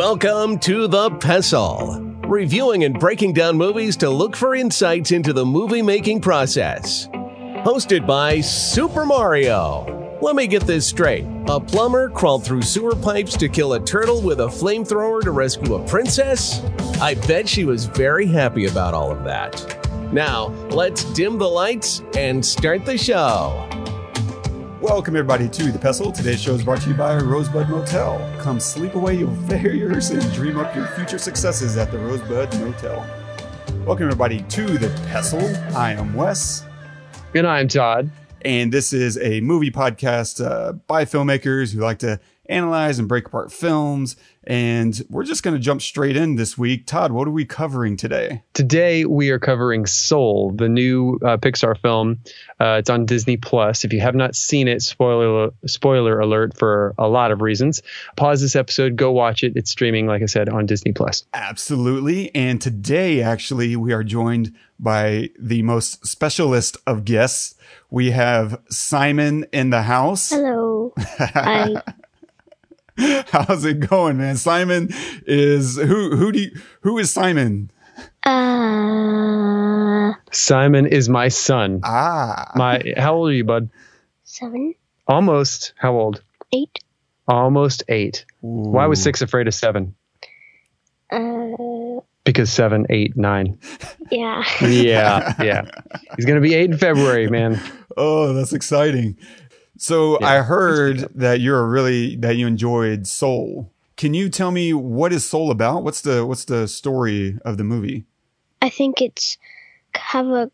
Welcome to The Pestle, reviewing and breaking down movies to look for insights into the movie making process. Hosted by Super Mario. Let me get this straight. A plumber crawled through sewer pipes to kill a turtle with a flamethrower to rescue a princess? I bet she was very happy about all of that. Now, let's dim the lights and start the show. Welcome, everybody, to The Pestle. Today's show is brought to you by Rosebud Motel. Come sleep away your failures and dream up your future successes at the Rosebud Motel. Welcome, everybody, to The Pestle. I am Wes. And I'm Todd. And this is a movie podcast uh, by filmmakers who like to analyze and break apart films. And we're just going to jump straight in this week. Todd, what are we covering today? Today we are covering Soul, the new uh, Pixar film. Uh, it's on Disney Plus. If you have not seen it, spoiler spoiler alert for a lot of reasons. Pause this episode, go watch it. It's streaming, like I said, on Disney Plus. Absolutely. And today, actually, we are joined by the most specialist of guests. We have Simon in the house. Hello. Hi. How's it going, man? Simon is who? Who do you, who is Simon? Uh, Simon is my son. Ah, My how old are you, bud? seven, Almost. How old? eight. Almost eight. Why was six afraid of seven? Uh, Because seven, eight, nine. yeah. Yeah, yeah. He's gonna be eight in February, man. Oh, that's exciting. So Yeah, I heard that you're really that you enjoyed Soul. Can you tell me what is Soul about? What's the what's the story of the movie? I think it's have a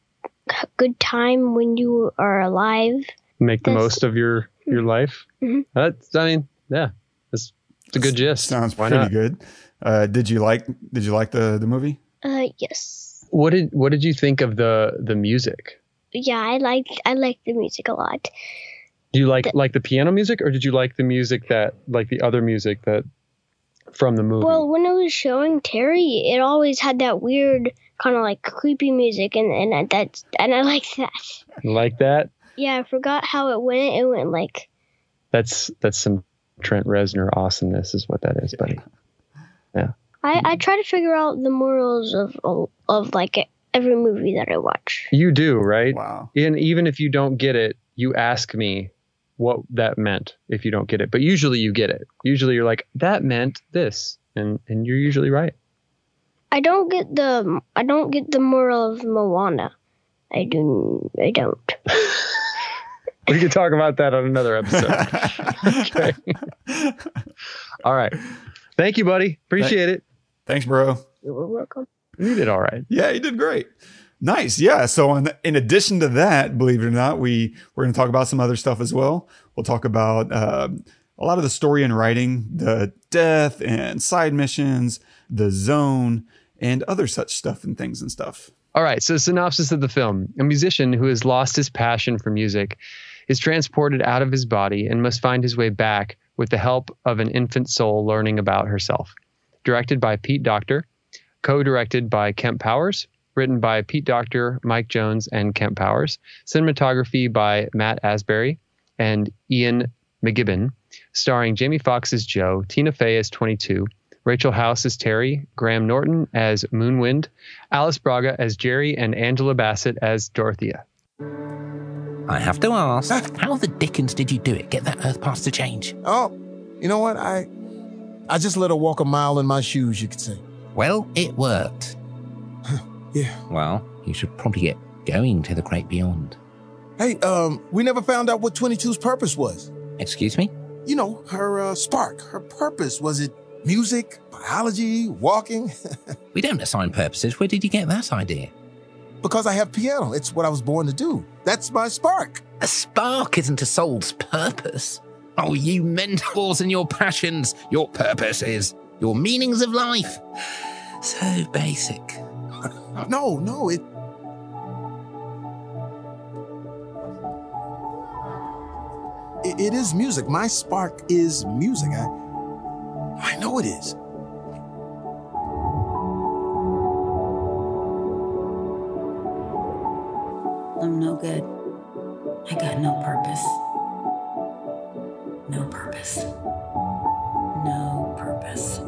good time when you are alive. Make the That's- most of your your life. Mhm. That's. I mean, yeah. That's it's a good gist. Sounds Why pretty not? good. Uh, did you like Did you like the the movie? Uh, yes. What did What did you think of the the music? Yeah, I like I like the music a lot. Do you like The- like the piano music, or did you like the music that like the other music that from the movie? Well, when it was showing Terry, it always had that weird kind of like creepy music, and and that's and I like that. like that. Yeah, I forgot how it went. It went like That's that's some Trent Reznor awesomeness, is what that is, buddy. Yeah. I I try to figure out the morals of of like every movie that I watch. You do right, Wow. and even if you don't get it, you ask me what that meant. If you don't get it, but usually you get it. Usually you're like that meant this, and and you're usually right. I don't get the I don't get the moral of Moana. I do I don't. We could talk about that on another episode. okay. All right. Thank you, buddy. Appreciate it. Thanks, bro. You're welcome. You did all right. Yeah, you did great. Nice. Yeah. So in, in addition to that, believe it or not, we we're going to talk about some other stuff as well. We'll talk about um, a lot of the story and writing, the death and side missions, the zone, and other such stuff and things and stuff. All right. So, synopsis of the film A musician who has lost his passion for music is transported out of his body and must find his way back with the help of an infant soul learning about herself. Directed by Pete Docter, co directed by Kemp Powers, written by Pete Docter, Mike Jones, and Kemp Powers, cinematography by Matt Aspbury and Ian Megibben, starring Jamie Foxx as Joe, Tina Fey as 22, Rachel House as Terry, Graham Norton as Moonwind, Alice Braga as Jerry, and Angela Bassett as Dorothea. I have to ask, ah. how the dickens did you do it? Get that Earth pass to change? Oh, you know what? I I just let her walk a mile in my shoes, you could say. Well, it worked. Yeah. Well, you should probably get going to the great beyond. Hey, um, we never found out what 22's purpose was. Excuse me? You know, her uh, spark, her purpose. Was it music, biology, walking? We don't assign purposes. Where did you get that idea? because I have piano. It's what I was born to do. That's my spark. A spark isn't a soul's purpose. Oh, you mentors and your passions, your purposes, your meanings of life. So basic. No, no, it. It, is music. My spark is music. I, I know it is. I'm no good. I got no purpose. No purpose. No purpose.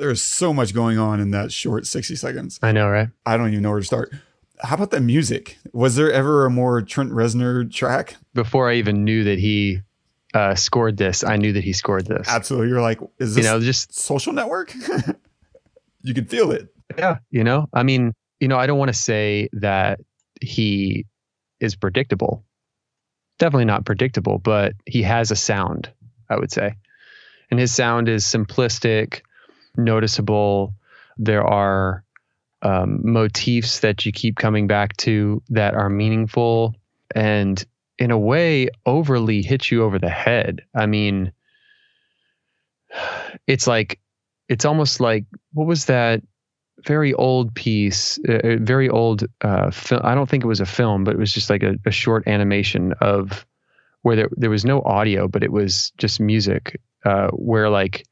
There's so much going on in that short 60 seconds. I know, right? I don't even know where to start. How about the music? Was there ever a more Trent Reznor track? Before I even knew that he uh, scored this, I knew that he scored this. Absolutely. You're like, is this You know, just social network? you can feel it. yeah, you know. I mean, you know, I don't want to say that he is predictable. Definitely not predictable, but he has a sound, I would say. And his sound is simplistic, noticeable. There are um, motifs that you keep coming back to that are meaningful and, in a way, overly hit you over the head. I mean, it's like, it's almost like, what was that very old piece, a very old uh, film. I don't think it was a film, but it was just like a, a, short animation of where there there was no audio, but it was just music. Uh, where like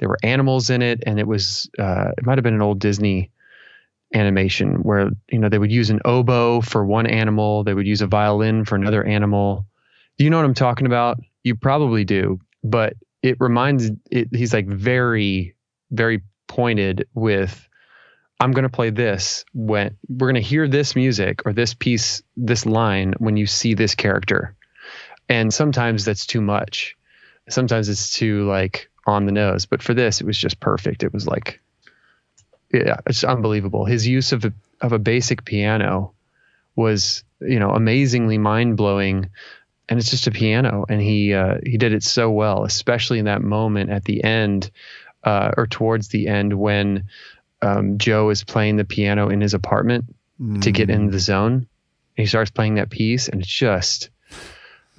there were animals in it, and it was uh, it might have been an old Disney animation where you know they would use an oboe for one animal, they would use a violin for another animal. Do you know what I'm talking about? You probably do, but it reminds it. He's like very very pointed with I'm going to play this when we're going to hear this music or this piece, this line when you see this character. And sometimes that's too much. Sometimes it's too like on the nose. But for this, it was just perfect. It was like, yeah, it's unbelievable. His use of a, of a basic piano was, you know, amazingly mind blowing. And it's just a piano, and he uh, he did it so well, especially in that moment at the end, uh, or towards the end when um, Joe is playing the piano in his apartment mm. to get in the zone. And he starts playing that piece, and it's just,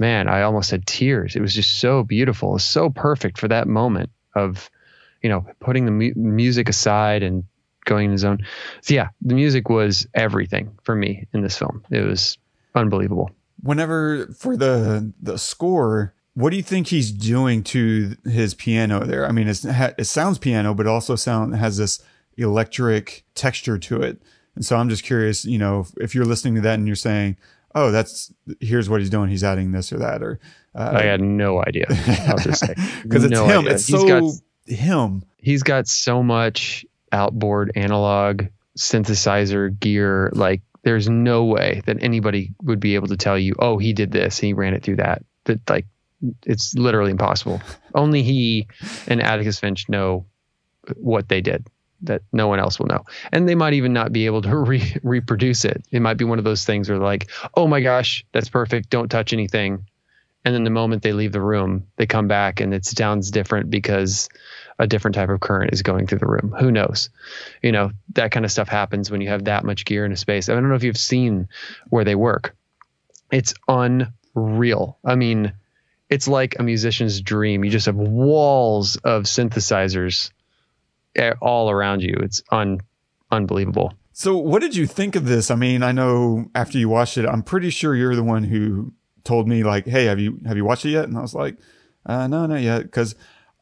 man, I almost had tears. It was just so beautiful. It was so perfect for that moment of, you know, putting the mu- music aside and going in his own. So yeah, the music was everything for me in this film. It was unbelievable. Whenever for the the score, what do you think he's doing to his piano there? I mean, it sounds piano, but also sound has this electric texture to it. And so I'm just curious, you know, if you're listening to that and you're saying, "Oh, that's here's what he's doing. He's adding this or that," or uh, I had no idea. I'll just say because it's no him. Idea. It's he's so got, him. He's got so much outboard analog synthesizer gear. Like, there's no way that anybody would be able to tell you, "Oh, he did this. He ran it through that." That like, it's literally impossible. Only he and Atticus Finch know what they did that no one else will know. And they might even not be able to re- reproduce it. It might be one of those things where like, oh my gosh, that's perfect. Don't touch anything. And then the moment they leave the room, they come back and it sounds different because a different type of current is going through the room. Who knows? You know, that kind of stuff happens when you have that much gear in a space. I don't know if you've seen where they work. It's unreal. I mean, it's like a musician's dream. You just have walls of synthesizers all around you. It's un unbelievable. So, what did you think of this? I mean, I know after you watched it, I'm pretty sure you're the one who told me like, "Hey, have you have you watched it yet?" And I was like, uh, "No, not yet," because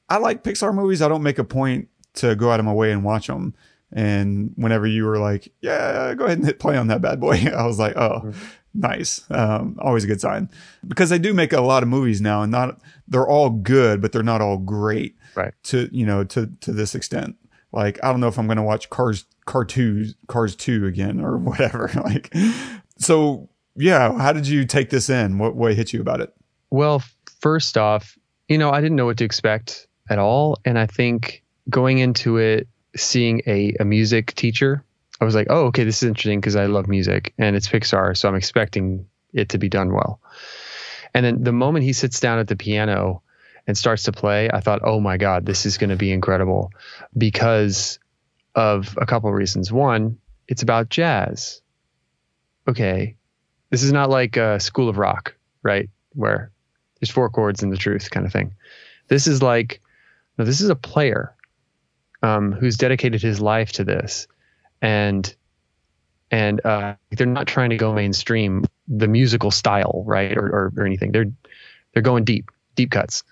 I like Pixar movies. I don't make a point to go out of my way and watch them. And whenever you were like, "Yeah, go ahead and hit play on that bad boy," I was like, "Oh." Mm-hmm. Nice. Um, always a good sign because they do make a lot of movies now and not, they're all good, but they're not all great right. to you know to to this extent. Like i don't know if i'm going to watch cars car 2 cars 2 again or whatever like so yeah how did you take this in? What what hit you about it? Well first off you know i didn't know what to expect at all and i think going into it seeing a, a music teacher i was like oh okay this is interesting because i love music and it's pixar so i'm expecting it to be done well. And then the moment he sits down at the piano and starts to play, I thought, oh my God, this is going to be incredible because of a couple of reasons. One, it's about jazz. Okay. This is not like a School of Rock, right? Where there's four chords and the truth kind of thing. This is like, no, this is a player um, who's dedicated his life to this. And and uh, they're not trying to go mainstream the musical style, right, or, or, or anything. They're they're going deep, deep cuts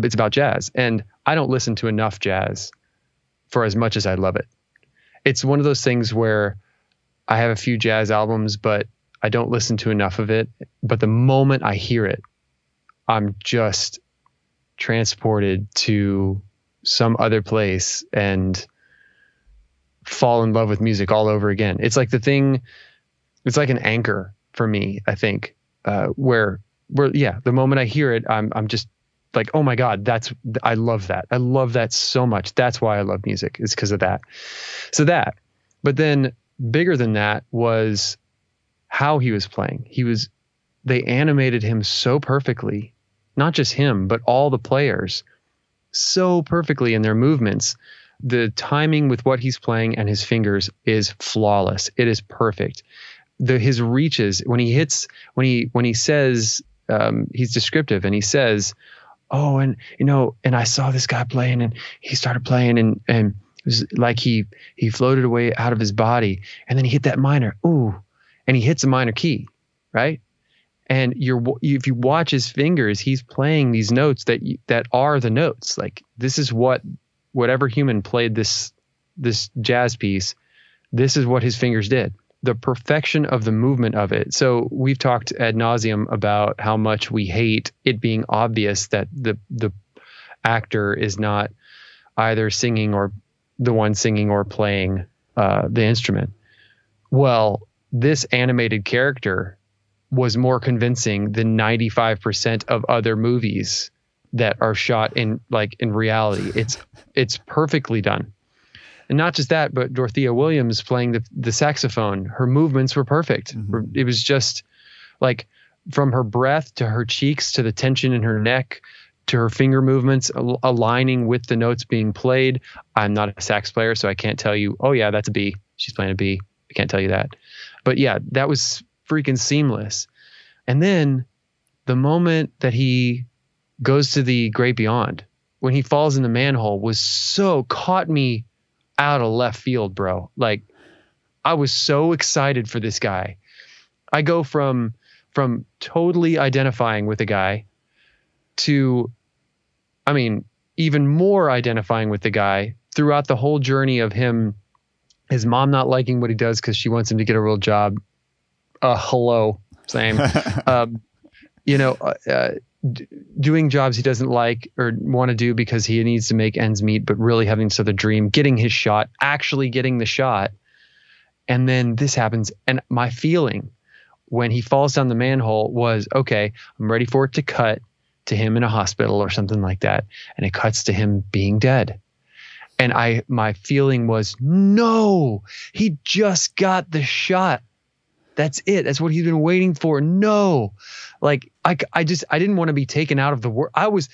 it's about jazz. And I don't listen to enough jazz for as much as I love it. It's one of those things where I have a few jazz albums, but I don't listen to enough of it. But the moment I hear it, I'm just transported to some other place and fall in love with music all over again. It's like the thing, it's like an anchor for me, I think, uh, where, where, yeah, the moment I hear it, I'm, I'm just like, oh my God, that's, I love that. I love that so much. That's why I love music is because of that. So that, but then bigger than that was how he was playing. He was, they animated him so perfectly, not just him, but all the players so perfectly in their movements the timing with what he's playing and his fingers is flawless. It is perfect. The his reaches when he hits when he when he says um, he's descriptive and he says, "Oh, and you know, and I saw this guy playing and he started playing and and it was like he he floated away out of his body and then he hit that minor, ooh, and he hits a minor key, right? And you're if you watch his fingers, he's playing these notes that that are the notes. Like this is what whatever human played this this jazz piece, this is what his fingers did. The perfection of the movement of it. So we've talked ad nauseum about how much we hate it being obvious that the the actor is not either singing or the one singing or playing uh, the instrument. Well, this animated character was more convincing than 95% of other movies that are shot in like in reality. It's it's perfectly done. And not just that, but Dorothea Williams playing the the saxophone, her movements were perfect. Mm-hmm. It was just like from her breath to her cheeks to the tension in her neck to her finger movements al- aligning with the notes being played. I'm not a sax player, so I can't tell you, oh yeah, that's a B. She's playing a B. I can't tell you that. But yeah, that was freaking seamless. And then the moment that he goes to the great beyond when he falls in the manhole was so caught me out of left field, bro. Like I was so excited for this guy. I go from from totally identifying with the guy to I mean, even more identifying with the guy throughout the whole journey of him his mom not liking what he does because she wants him to get a real job. Uh, hello, same. um, you know, uh, uh doing jobs he doesn't like or want to do because he needs to make ends meet, but really having sort of dream, getting his shot, actually getting the shot. And then this happens. And my feeling when he falls down the manhole was okay, I'm ready for it to cut to him in a hospital or something like that. And it cuts to him being dead. And I, my feeling was, no, he just got the shot. That's it. That's what he's been waiting for. No, like I, I just I didn't want to be taken out of the world. I was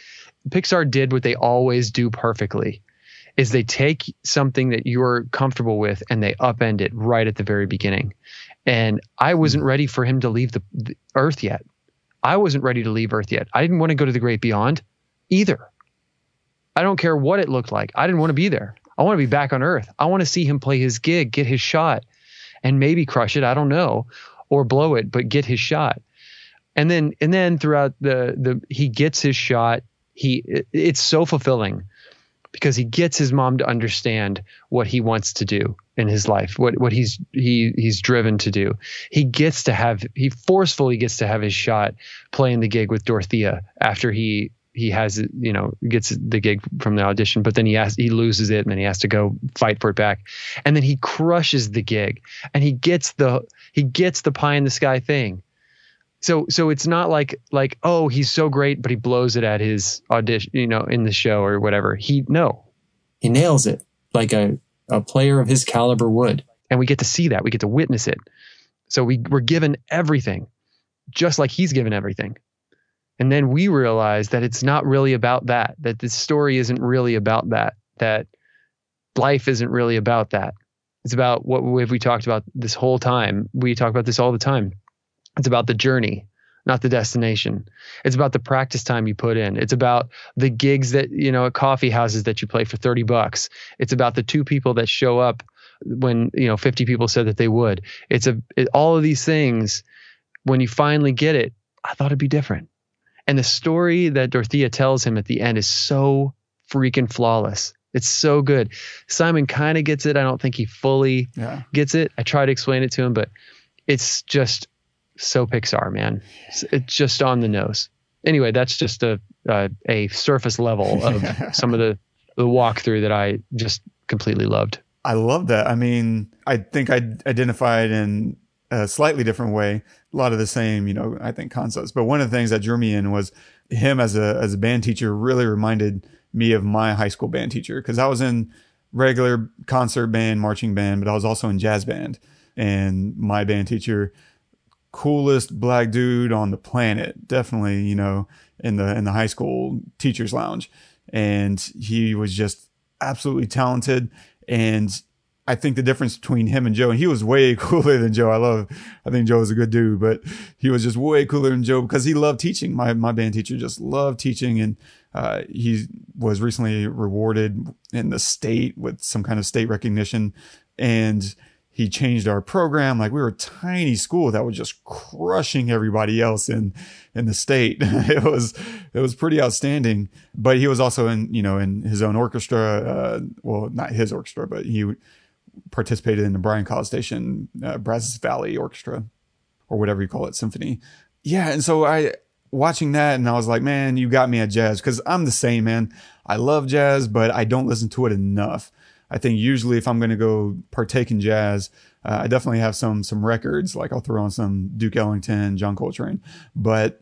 Pixar did what they always do perfectly, is they take something that you're comfortable with and they upend it right at the very beginning. And I hmm. wasn't ready for him to leave the, the Earth yet. I wasn't ready to leave Earth yet. I didn't want to go to the great beyond either. I don't care what it looked like. I didn't want to be there. I want to be back on Earth. I want to see him play his gig, get his shot and maybe crush it. I don't know, or blow it, but get his shot. And then and then throughout the the he gets his shot. He it, it's so fulfilling because he gets his mom to understand what he wants to do in his life, what what he's he he's driven to do. He gets to have he forcefully gets to have his shot playing the gig with Dorothea after he he has you know gets the gig from the audition but then he has he loses it and then he has to go fight for it back. And then he crushes the gig and he gets the he gets the pie in the sky thing. So so it's not like like oh he's so great but he blows it at his audition you know in the show or whatever. He no. He nails it like a a player of his caliber would. And we get to see that. We get to witness it. So we we're given everything just like he's given everything and then we realize that it's not really about that, that this story isn't really about that, that life isn't really about that. It's about what have we talked about this whole time. We talk about this all the time. It's about the journey, not the destination. It's about the practice time you put in. It's about the gigs that, you know, at coffee houses that you play for 30 bucks. It's about the two people that show up when, you know, 50 people said that they would. It's a it, all of these things when you finally get it, I thought it'd be different. And the story that Dorothea tells him at the end is so freaking flawless. It's so good. Simon kind of gets it. I don't think he fully yeah. gets it. I try to explain it to him, but it's just so Pixar, man. It's, it's just on the nose. Anyway, that's just a uh, a surface level of some of the the walkthrough that I just completely loved. I love that. I mean, I think I identified in a slightly different way, a lot of the same, you know, I think concepts. But one of the things that drew me in was him as a as a band teacher really reminded me of my high school band teacher because I was in regular concert band, marching band, but I was also in jazz band. And my band teacher, coolest black dude on the planet, definitely, you know, in the in the high school teachers lounge. And he was just absolutely talented. And I think the difference between him and Joe, and he was way cooler than Joe. I love, I think Joe was a good dude, but he was just way cooler than Joe because he loved teaching. My, my band teacher just loved teaching. And, uh, he was recently rewarded in the state with some kind of state recognition. And he changed our program. Like we were a tiny school that was just crushing everybody else in, in the state. it was, it was pretty outstanding, but he was also in, you know, in his own orchestra. Uh, well, not his orchestra, but he participated in the Bryan College Station, uh, Brazos Valley Orchestra or whatever you call it, symphony. Yeah. And so I, watching that and I was like, man, you got me at jazz because I'm the same, man. I love jazz, but I don't listen to it enough. I think usually if I'm going to go partake in jazz, uh, I definitely have some some records. Like I'll throw on some Duke Ellington, John Coltrane, but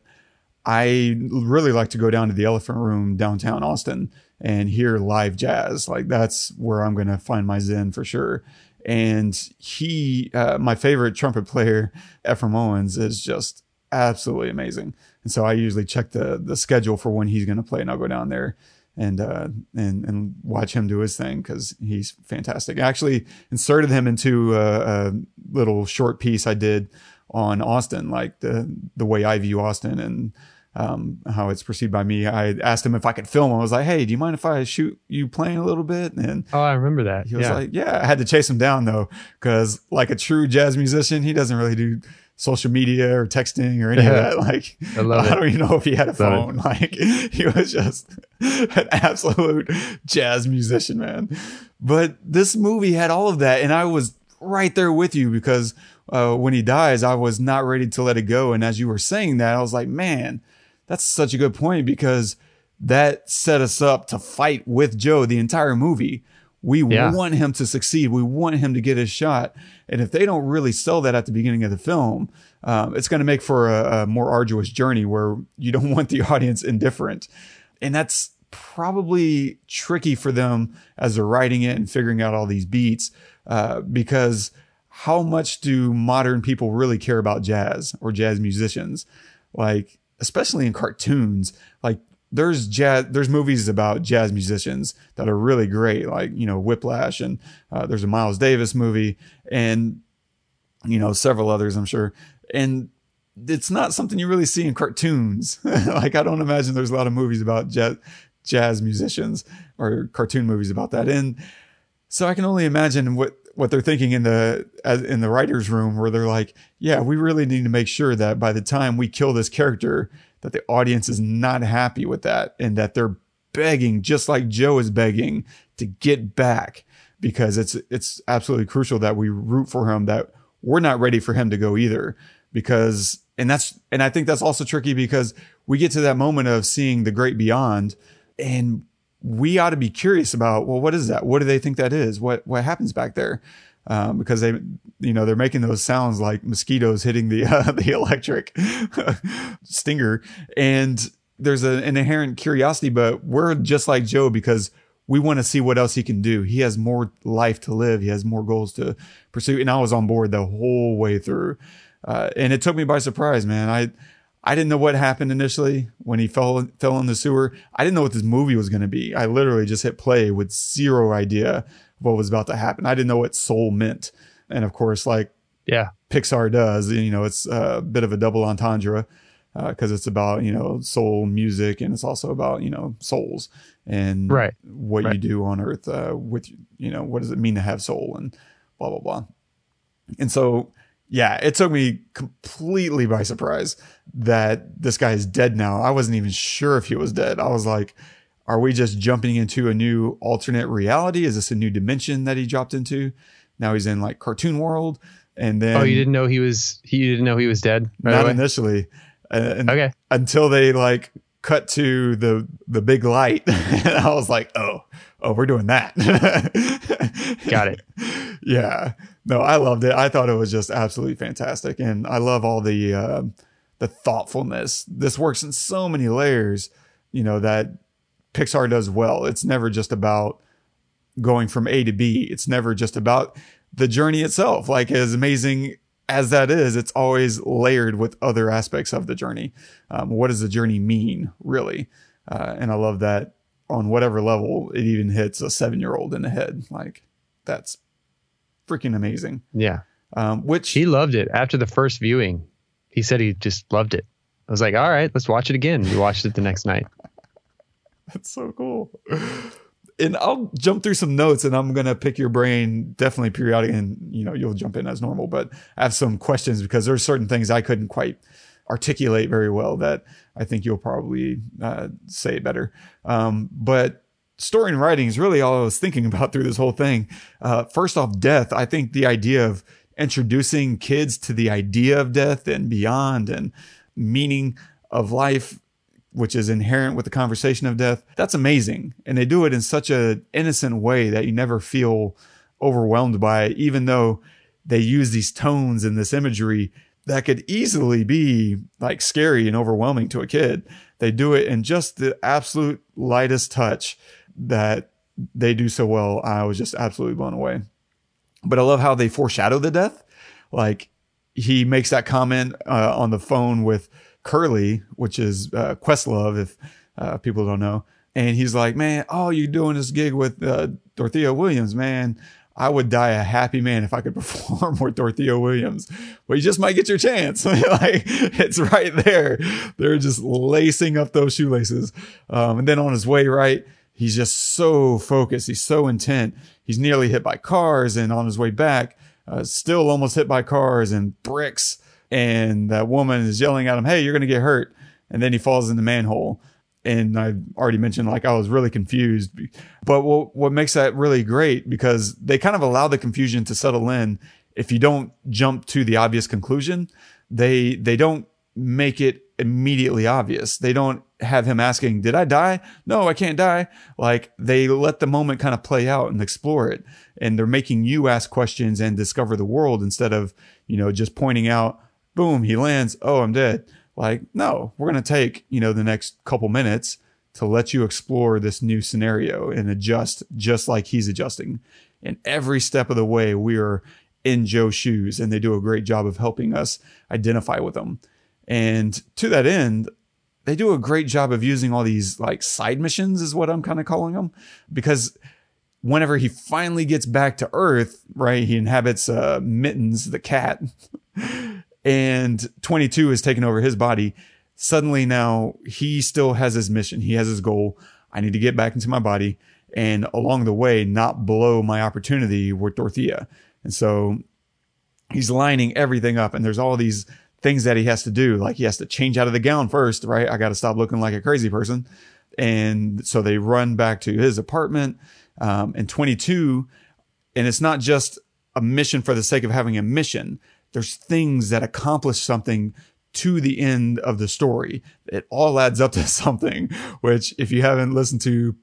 I really like to go down to the Elephant Room downtown Austin and hear live jazz. Like that's where I'm going to find my zen for sure. And he, uh, my favorite trumpet player, Ephraim Owens, is just absolutely amazing. And so I usually check the the schedule for when he's going to play, and I'll go down there and uh, and and watch him do his thing because he's fantastic. I actually inserted him into a, a, little short piece I did on Austin, like the the way I view Austin and um, how it's perceived by me. I asked him if I could film. I was like, "Hey, do you mind if I shoot you playing a little bit?" And oh, I remember that. He was yeah. like, "Yeah." I had to chase him down though, because like a true jazz musician, he doesn't really do social media or texting or any yeah. of that. Like, I, I don't even know if he had a love phone. It. Like, he was just an absolute jazz musician, man. But this movie had all of that. And I was right there with you because uh, when he dies, I was not ready to let it go. And as you were saying that, I was like, man, that's such a good point because that set us up to fight with Joe the entire movie. We yeah. want him to succeed. We want him to get his shot. And if they don't really sell that at the beginning of the film, um, it's going to make for a, a more arduous journey where you don't want the audience indifferent. And that's probably tricky for them as they're writing it and figuring out all these beats uh, because how much do modern people really care about jazz or jazz musicians? Like, especially in cartoons, like there's jazz there's movies about jazz musicians that are really great like you know whiplash and uh, there's a miles davis movie and you know several others i'm sure. And it's not something you really see in cartoons. Like i don't imagine there's a lot of movies about jazz jazz musicians or cartoon movies about that. And so i can only imagine what what they're thinking in the in the writers room where they're like yeah we really need to make sure that by the time we kill this character that the audience is not happy with that and that they're begging, just like Joe is begging to get back because it's, it's absolutely crucial that we root for him, that we're not ready for him to go either because, and that's, and I think that's also tricky because we get to that moment of seeing the great beyond and we ought to be curious about, well, what is that? What do they think that is? What, what happens back there? um, because they, you know, they're making those sounds like mosquitoes hitting the uh, the electric stinger, and there's a, an inherent curiosity. But we're just like Joe because we want to see what else he can do. He has more life to live. He has more goals to pursue, and I was on board the whole way through. Uh, and it took me by surprise, man. I I didn't know what happened initially when he fell fell in the sewer. I didn't know what this movie was going to be. I literally just hit play with zero idea of what was about to happen. I didn't know what soul meant. And of course, like yeah, Pixar does, you know, it's a bit of a double entendre because uh, it's about, you know, soul music and it's also about, you know, souls and right. what right. you do on earth uh, with, you know, what does it mean to have soul and blah, blah, blah. And so, yeah, it took me completely by surprise that this guy is dead now. I wasn't even sure if he was dead. I was like, are we just jumping into a new alternate reality? Is this a new dimension that he dropped into? Now he's in like cartoon world. And then Oh, you didn't know he was he didn't know he was dead? Right not away? initially. Uh, okay. Until they like cut to the the big light. and I was like, oh, oh, we're doing that. Got it. yeah. No, I loved it. I thought it was just absolutely fantastic, and I love all the uh, the thoughtfulness. This works in so many layers. You know that Pixar does well. It's never just about going from A to B. It's never just about the journey itself. Like as amazing as that is, it's always layered with other aspects of the journey. Um, what does the journey mean, really? Uh, and I love that on whatever level it even hits a seven year old in the head. Like that's freaking amazing. Yeah. Um, which He loved it after the first viewing. He said he just loved it. I was like, all right, let's watch it again. We watched it the next night. That's so cool. And I'll jump through some notes and I'm going to pick your brain definitely periodic and you know, you'll jump in as normal, but I have some questions because there's certain things I couldn't quite articulate very well that I think you'll probably uh, say better. Um, but story and writing is really all I was thinking about through this whole thing. Uh, first off, death. I think the idea of introducing kids to the idea of death and beyond and meaning of life which is inherent with the conversation of death. That's amazing. And they do it in such a innocent way that you never feel overwhelmed by it, even though they use these tones and this imagery that could easily be like scary and overwhelming to a kid. They do it in just the absolute lightest touch that they do so well. I was just absolutely blown away. But I love how they foreshadow the death. Like he makes that comment uh, on the phone with Curly, which is uh, Questlove, if uh, people don't know. And he's like, man, oh, you're doing this gig with uh, Dorothea Williams, man. I would die a happy man if I could perform with Dorothea Williams. Well, you just might get your chance. like it's right there. They're just lacing up those shoelaces. Um, and then on his way, right, he's just so focused. He's so intent. He's nearly hit by cars and on his way back, uh, still almost hit by cars and bricks and that woman is yelling at him, "Hey, you're going to get hurt!" And then he falls in the manhole. And I already mentioned, like I was really confused, but what what makes that really great because they kind of allow the confusion to settle in. If you don't jump to the obvious conclusion, they they don't make it immediately obvious. They don't have him asking, "Did I die?" No, I can't die. Like they let the moment kind of play out and explore it, and they're making you ask questions and discover the world instead of you know just pointing out boom, he lands. Oh, I'm dead. Like, no, we're going to take, you know, the next couple minutes to let you explore this new scenario and adjust just like he's adjusting. And every step of the way, we are in Joe's shoes and they do a great job of helping us identify with them. And to that end, they do a great job of using all these like side missions, is what I'm kind of calling them, because whenever he finally gets back to Earth, right, he inhabits uh, Mittens, the cat. and 22 has taken over his body. Suddenly now he still has his mission. He has his goal. I need to get back into my body and along the way, not blow my opportunity with Dorothea. And so he's lining everything up and there's all these things that he has to do. Like he has to change out of the gown first, right? I got to stop looking like a crazy person. And so they run back to his apartment. Um, and 22, and it's not just a mission for the sake of having a mission there's things that accomplish something to the end of the story. It all adds up to something, which if you haven't listened to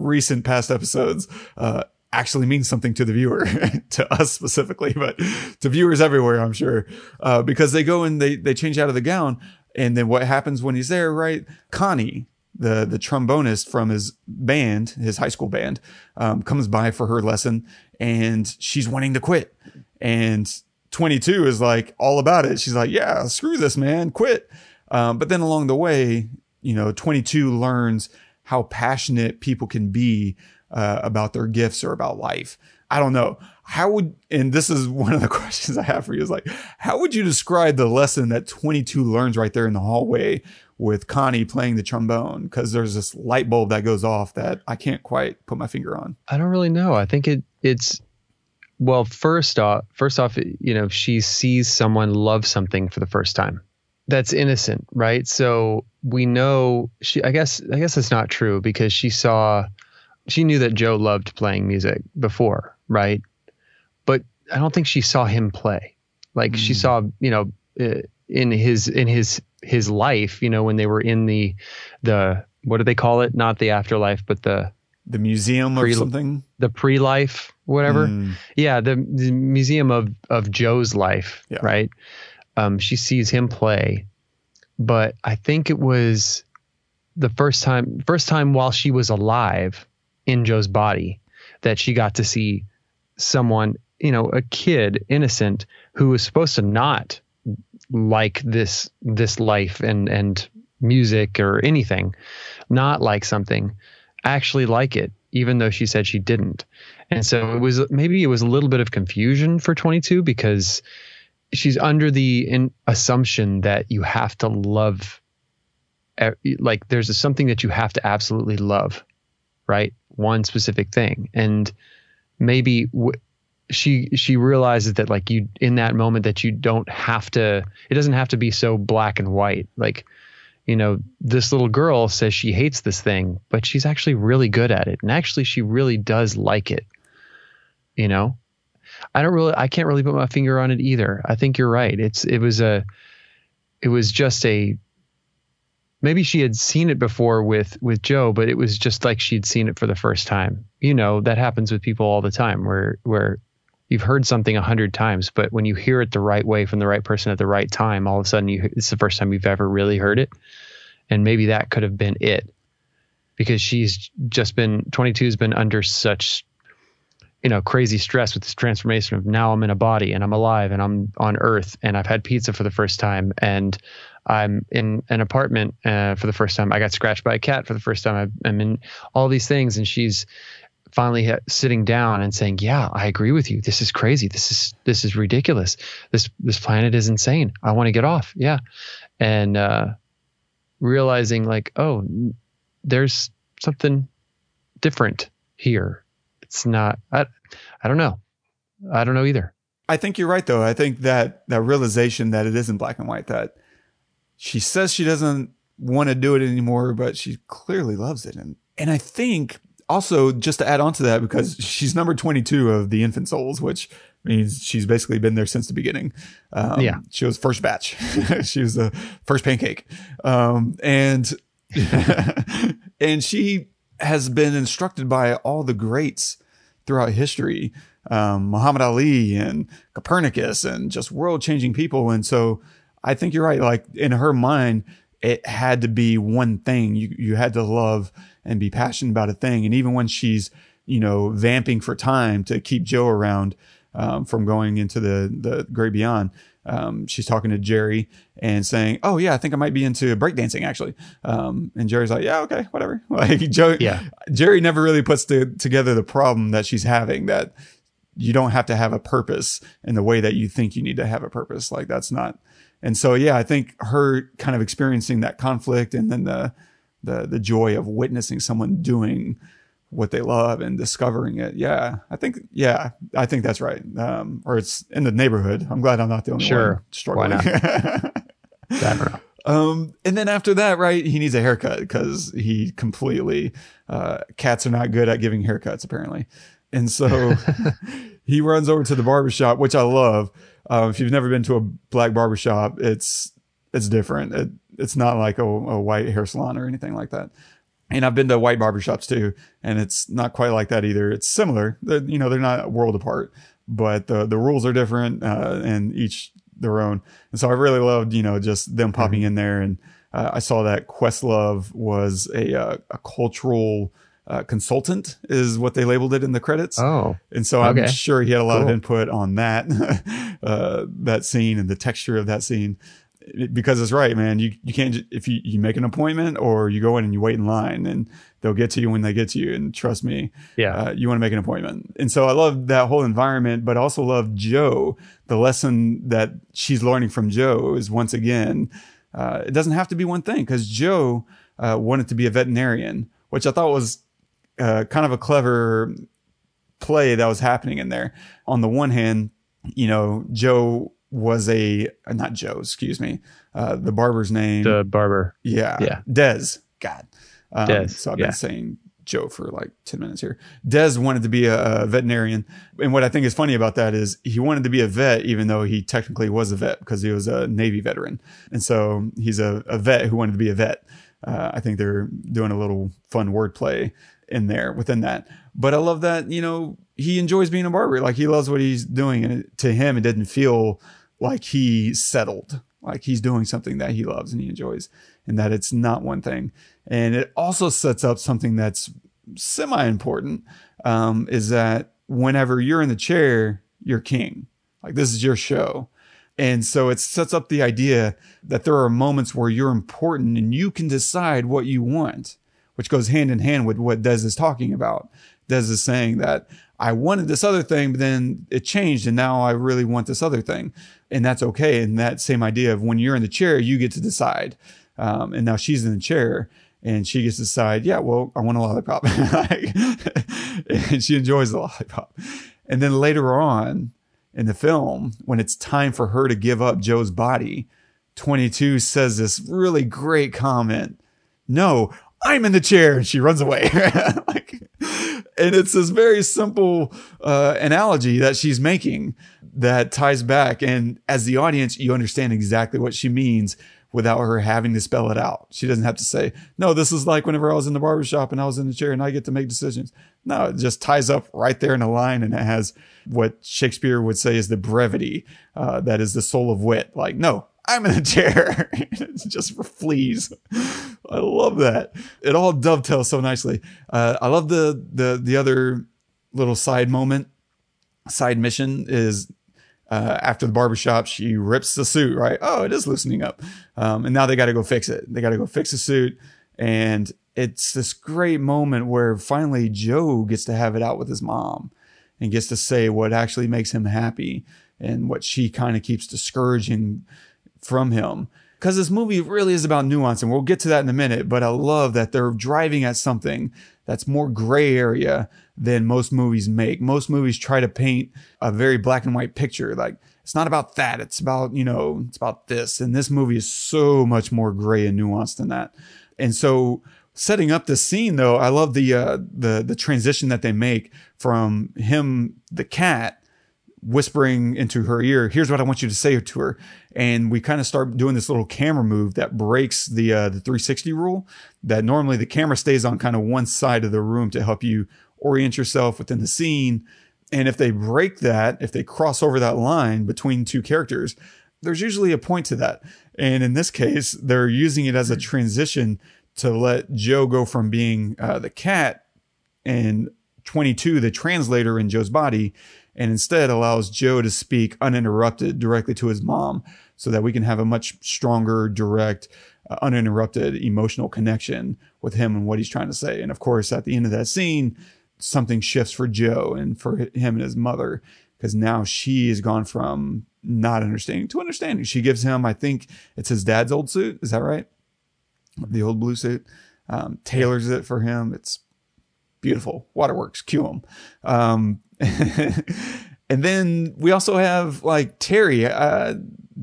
recent past episodes, uh, actually means something to the viewer, to us specifically, but to viewers everywhere, I'm sure, uh, because they go and they, they change out of the gown. And then what happens when he's there, right? Connie, the, the trombonist from his band, his high school band, um, comes by for her lesson and she's wanting to quit. And 22 is like all about it. She's like, yeah, screw this, man, quit. Um, but then along the way, you know, 22 learns how passionate people can be uh, about their gifts or about life. I don't know. How would, and this is one of the questions I have for you is like, how would you describe the lesson that 22 learns right there in the hallway with Connie playing the trombone? Cause there's this light bulb that goes off that I can't quite put my finger on. I don't really know. I think it, it's, well, first off, first off, you know, she sees someone love something for the first time. That's innocent, right? So we know she. I guess. I guess it's not true because she saw, she knew that Joe loved playing music before, right? But I don't think she saw him play. Like mm. she hmm. saw, you know, uh, in his in his his life, you know, when they were in the the what do they call it? Not the afterlife, but the The museum or something. the pre-life, whatever. Mm, Yeah, the, the museum of of Joe's life, Yeah. right? Um, she sees him play, but I think it was the first time first time while she was alive in Joe's body that she got to see someone, you know, a kid, innocent, who was supposed to not like this this life and and music or anything, not like something, actually like it, even though she said she didn't. And so it was maybe it was a little bit of confusion for 22 because she's under the assumption that you have to love like there's something that you have to absolutely love, right? One specific thing. And maybe w- she she realizes that like you in that moment that you don't have to it doesn't have to be so black and white. Like you know, this little girl says she hates this thing, but she's actually really good at it. And actually she really does like it. You know? I don't really I can't really put my finger on it either. I think you're right. It's it was a it was just a maybe she had seen it before with with Joe, but it was just like she'd seen it for the first time. You know, that happens with people all the time where where you've heard something a hundred times, but when you hear it the right way from the right person at the right time, all of a sudden you it's the first time you've ever really heard it. And maybe that could have been it. Because she's just been 22 has been under such you know crazy stress with this transformation of now I'm in a body and I'm alive and I'm on earth and I've had pizza for the first time and I'm in an apartment uh, for the first time. I got scratched by a cat for the first time. I'm in all these things, and she's finally sitting down and saying, "Yeah, I agree with you. This is crazy. This is this is ridiculous. This this planet is insane. I want to get off." Yeah, and uh, realizing like, oh, there's something different here. It's not. I I don't know. I don't know either. I think you're right though. I think that that realization that it isn't black and white that she says she doesn't want to do it anymore, but she clearly loves it. And and I think also just to add on to that because she's number 22 of the infant souls, which means she's basically been there since the beginning. Um, Yeah. she was first batch. she was the first pancake. Um, and and she has been instructed by all the greats throughout history, um, Muhammad Ali and Copernicus and just world changing people. And so I think you're right. Like in her mind, it had to be one thing. You, you had to love and be passionate about a thing. And even when she's, you know, vamping for time to keep Joe around, um, from going into the, the great beyond, um, she's talking to Jerry and saying, "Oh yeah, I think I might be into breakdancing actually." Um, and Jerry's like, "Yeah, okay, whatever." Like Joe, Yeah. Jerry never really puts the, together the problem that she's having that you don't have to have a purpose in the way that you think you need to have a purpose. Like that's not. And so, yeah, I think her kind of experiencing that conflict and then the, the, the joy of witnessing someone doing what they love and discovering it. Yeah. I think, yeah, I think that's right. Um, or it's in the neighborhood. I'm glad I'm not the only Sure. one struggling. Why don't. Um, and then after that, right, he needs a haircut because he completely, uh, cats are not good at giving haircuts apparently. And so he runs over to the barbershop, which I love. Uh, if you've never been to a black barbershop, it's, it's different. It, it's not like a, a white hair salon or anything like that. And I've been to white barbershops too, and it's not quite like that either. It's similar. They're, you know, they're not a world apart, but the, the rules are different, uh, and each their own. And so I really loved, you know, just them popping in there. And uh, I saw that Questlove was a, uh, a cultural uh, consultant is what they labeled it in the credits. Oh, And so I'm Okay. sure he had a lot of input on that, uh, that scene and the texture of that scene. It- because it's right, man. You, you can't, if you, you make an appointment or you go in and you wait in line and they'll get to you when they get to you. And trust me, yeah. uh, you want to make an appointment. And so I love that whole environment, but also love Joe. The lesson that she's learning from Joe is once again, uh, it doesn't have to be one thing because Joe uh, wanted to be a veterinarian, which I thought was uh, kind of a clever play that was happening in there. On the one hand, you know, Joe was a not Joe, excuse me, uh, the barber's name. the barber. Yeah. Yeah. Dez. God. Um, Dez, So I've yeah. been saying Joe for like 10 minutes here. Dez wanted to be a, a, veterinarian. And what I think is funny about that is he wanted to be a vet, even though he technically was a vet because he was a Navy veteran. And so he's a, a vet who wanted to be a vet. Uh, I think they're doing a little fun wordplay in there within that. But I love that, you know, he enjoys being a barber. Like he loves what he's doing. And it, to him, it didn't feel like he settled, like he's doing something that he loves and he enjoys and that it's not one thing. And it also sets up something that's semi important um, is that whenever you're in the chair, you're king. Like this is your show. And so it sets up the idea that there are moments where you're important and you can decide what you want, which goes hand in hand with what Dez is talking about. Dez is saying that I wanted this other thing, but then it changed and now I really want this other thing. And that's okay. And that same idea of when you're in the chair, you get to decide. Um, and now she's in the chair and she gets to decide, yeah, well, I want a lollipop. and she enjoys the lollipop. And then later on in the film, when it's time for her to give up Joe's body, 22 says this really great comment. No, I'm in the chair. And she runs away. like, and it's this very simple uh, analogy that she's making that ties back. And as the audience, you understand exactly what she means without her having to spell it out. She doesn't have to say, no, this is like whenever I was in the barbershop and I was in the chair and I get to make decisions. No, it just ties up right there in a line and it has what Shakespeare would say is the brevity, uh, that is the soul of wit. Like, no, I'm in a chair. it's just for fleas. I love that. It all dovetails so nicely. Uh, I love the, the, the other little side moment, side mission is uh, after the barbershop, she rips the suit, right? Oh, it is loosening up. Um, and now they got to go fix it. They got to go fix the suit. And it's this great moment where finally Joe gets to have it out with his mom and gets to say what actually makes him happy and what she kind of keeps discouraging from him. Because this movie really is about nuance, and we'll get to that in a minute. But I love that they're driving at something that's more gray area than most movies make. Most movies try to paint a very black and white picture. Like it's not about that. It's about, you know, it's about this. And this movie is so much more gray and nuanced than that. And so setting up the scene though, I love the, uh, the, the transition that they make from him, the cat, whispering into her ear, here's what I want you to say to her. And we kind of start doing this little camera move that breaks the, uh, the 360 rule that normally the camera stays on kind of one side of the room to help you orient yourself within the scene. And if they break that, if they cross over that line between two characters, there's usually a point to that. And in this case, they're using it as a transition to let Joe go from being uh, the cat and 22, the translator in Joe's body, and instead allows Joe to speak uninterrupted directly to his mom so that we can have a much stronger, direct, uh, uninterrupted emotional connection with him and what he's trying to say. And of course, at the end of that scene, something shifts for Joe and for him and his mother because now she has gone from not understanding to understanding. She gives him, I think it's his dad's old suit. Is that right? The old blue suit. Um, tailors it for him. It's beautiful. Waterworks, cue him. Um, and then we also have like Terry, uh,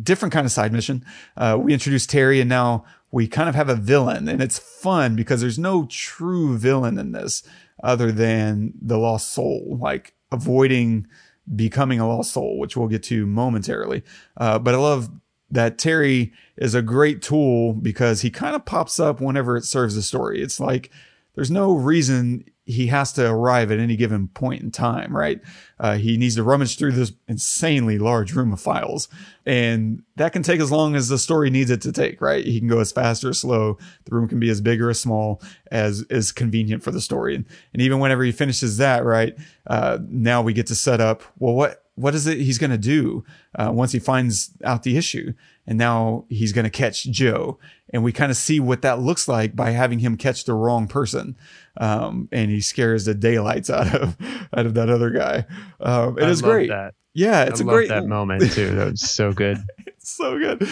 different kind of side mission. Uh, we introduced Terry and now we kind of have a villain and it's fun because there's no true villain in this other than the lost soul, like avoiding becoming a lost soul, which we'll get to momentarily. Uh, but I love that Terry is a great tool because he kind of pops up whenever it serves the story. It's like there's no reason he has to arrive at any given point in time, right? Uh, he needs to rummage through this insanely large room of files. And that can take as long as the story needs it to take, right? He can go as fast or slow. The room can be as big or as small as is convenient for the story. And, and even whenever he finishes that, right? Uh, now we get to set up, well, what, what is it he's going to do uh, once he finds out the issue? And now he's going to catch Joe. And we kind of see what that looks like by having him catch the wrong person. Um, and he scares the daylights out of, out of that other guy. Um, it is great. That. Yeah, it's I a great that moment too. That was so good. it's so good,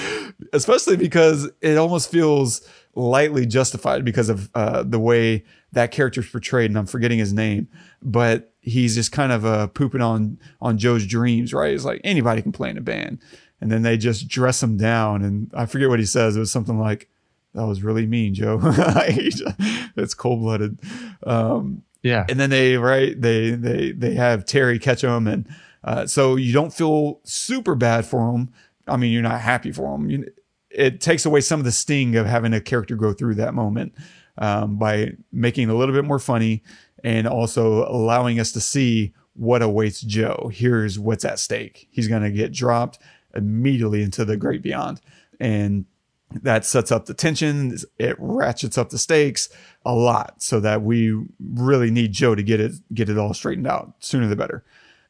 especially because it almost feels lightly justified because of uh, the way that character's portrayed. And I'm forgetting his name, but he's just kind of uh, pooping on on Joe's dreams, right? It's like anybody can play in a band, and then they just dress him down, and I forget what he says. It was something like, that was really mean, Joe. it's cold blooded. Um, Yeah. and then they right they they they have Terry catch him, and uh, so you don't feel super bad for him. I mean, you're not happy for him. You, it takes away some of the sting of having a character go through that moment um, by making it a little bit more funny and also allowing us to see what awaits Joe. Here's what's at stake. He's going to get dropped immediately into the great beyond, and that sets up the tension. It ratchets up the stakes a lot so that we really need Joe to get it get it all straightened out sooner the better.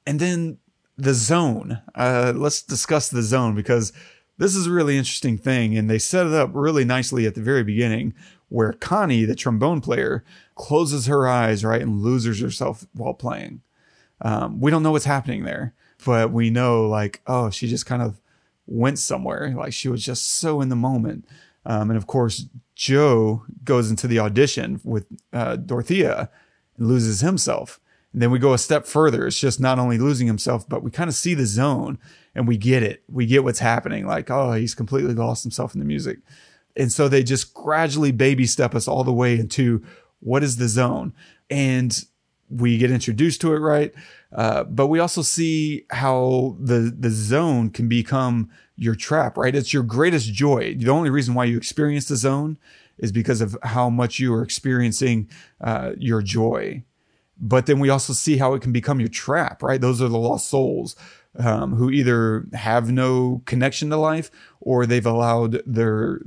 And then the zone. Uh, let's discuss the zone because this is a really interesting thing, and they set it up really nicely at the very beginning, where Connie, the trombone player, closes her eyes right and loses herself while playing. Um, we don't know what's happening there, but we know like, oh, she just kind of went somewhere. Like she was just so in the moment. Um, and of course, Joe goes into the audition with uh, Dorothea and loses himself. And then we go a step further. It's just not only losing himself, but we kind of see the zone and we get it. We get what's happening. Like, oh, he's completely lost himself in the music. And so they just gradually baby step us all the way into what is the zone. And we get introduced to it right. Uh, but we also see how the the zone can become your trap, right? It's your greatest joy. The only reason why you experience the zone is because of how much you are experiencing uh, your joy. But then we also see how it can become your trap, right? Those are the lost souls um, who either have no connection to life or they've allowed their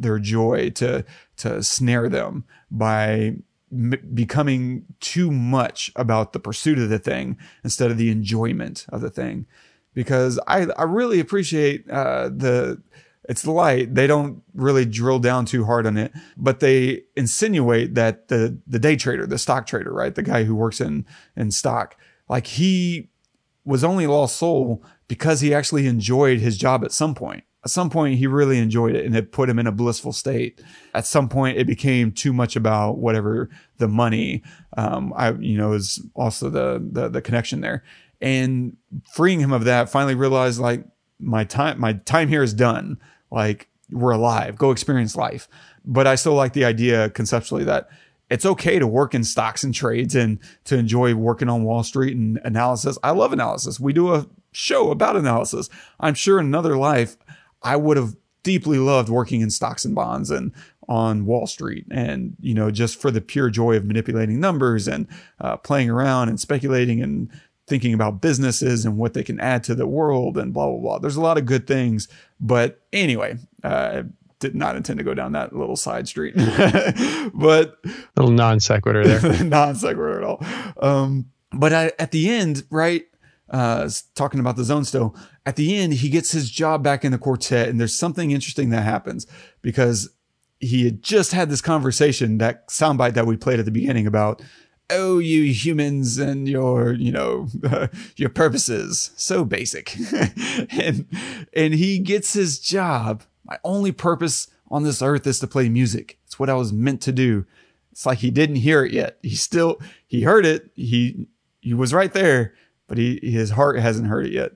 their joy to to snare them by m- becoming too much about the pursuit of the thing instead of the enjoyment of the thing. Because i i really appreciate uh the it's light. They don't really drill down too hard on it but they insinuate that the the day trader the stock trader right? The guy who works in in stock like he was only lost soul because he actually enjoyed his job at some point at some point he really enjoyed it and it put him in a blissful state. At some point it became too much about whatever the money um i you know is also the the, the connection there. And freeing him of that finally realized like my time my time here is done. Like we're alive. Go experience life. But i still like the idea conceptually that it's okay to work in stocks and trades and to enjoy working on wall street and analysis. I love analysis. We do a show about analysis. I'm sure in another life I would have deeply loved working in stocks and bonds and on Wall Street and, you know, just for the pure joy of manipulating numbers and uh, playing around and speculating and thinking about businesses and what they can add to the world and blah, blah, blah. There's a lot of good things. But anyway, uh, did not intend to go down that little side street, but Little non sequitur there. non sequitur at all. Um, but I, at the end, right, uh, talking about the zone still, at the end, he gets his job back in the quartet, and there's something interesting that happens because he had just had this conversation, that soundbite that we played at the beginning about, oh, you humans and your, you know, your purposes, so basic, and and he gets his job. My only purpose on this earth is to play music. It's what I was meant to do. It's like he didn't hear it yet. He still he heard it. He he was right there, but he his heart hasn't heard it yet.